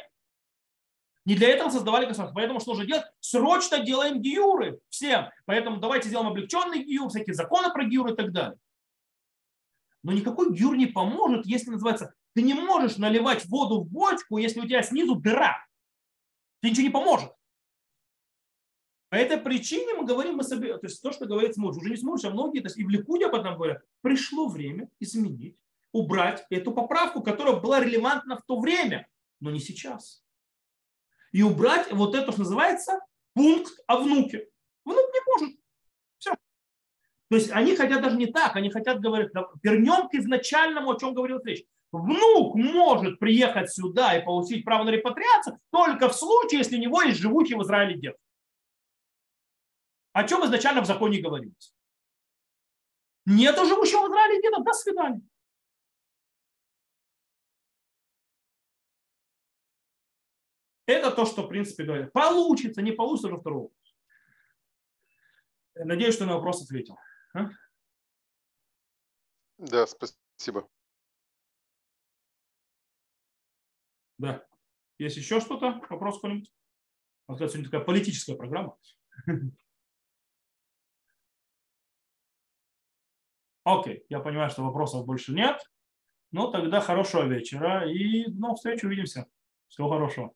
Не для этого создавали государство. Поэтому что же делать? Срочно делаем гиюры всем. Поэтому давайте сделаем облегченный гиюр, всякие законы про гиюр и так далее. Но никакой гиюр не поможет, если называется, ты не можешь наливать воду в бочку, если у тебя снизу дыра. Тебе ничего не поможет. По этой причине мы говорим мы себе, то есть то, что говорит Смольш, уже не Смольш, а многие, то есть и в Ликуде об этом говорят, пришло время изменить, убрать эту поправку, которая была релевантна в то время, но не сейчас. И убрать вот это, что называется, пункт о внуке. Внук не может. Все. То есть они хотят даже не так, они хотят говорить, вернем к изначальному, о чем говорил речь. Внук может приехать сюда и получить право на репатриацию только в случае, если у него есть живущий в Израиле дед о чем изначально в законе говорилось. Нету живущего в Израиле деда, до свидания. Это то, что, в принципе, говорят. Получится, не получится, уже второй вопрос. Надеюсь, что на вопрос ответил. А? Да, спасибо. Да. Есть еще что-то? Вопрос какой-нибудь? Сегодня такая политическая программа. Окей, я понимаю, что вопросов больше нет. Ну, тогда хорошего вечера и ну, встречи увидимся. Всего хорошего.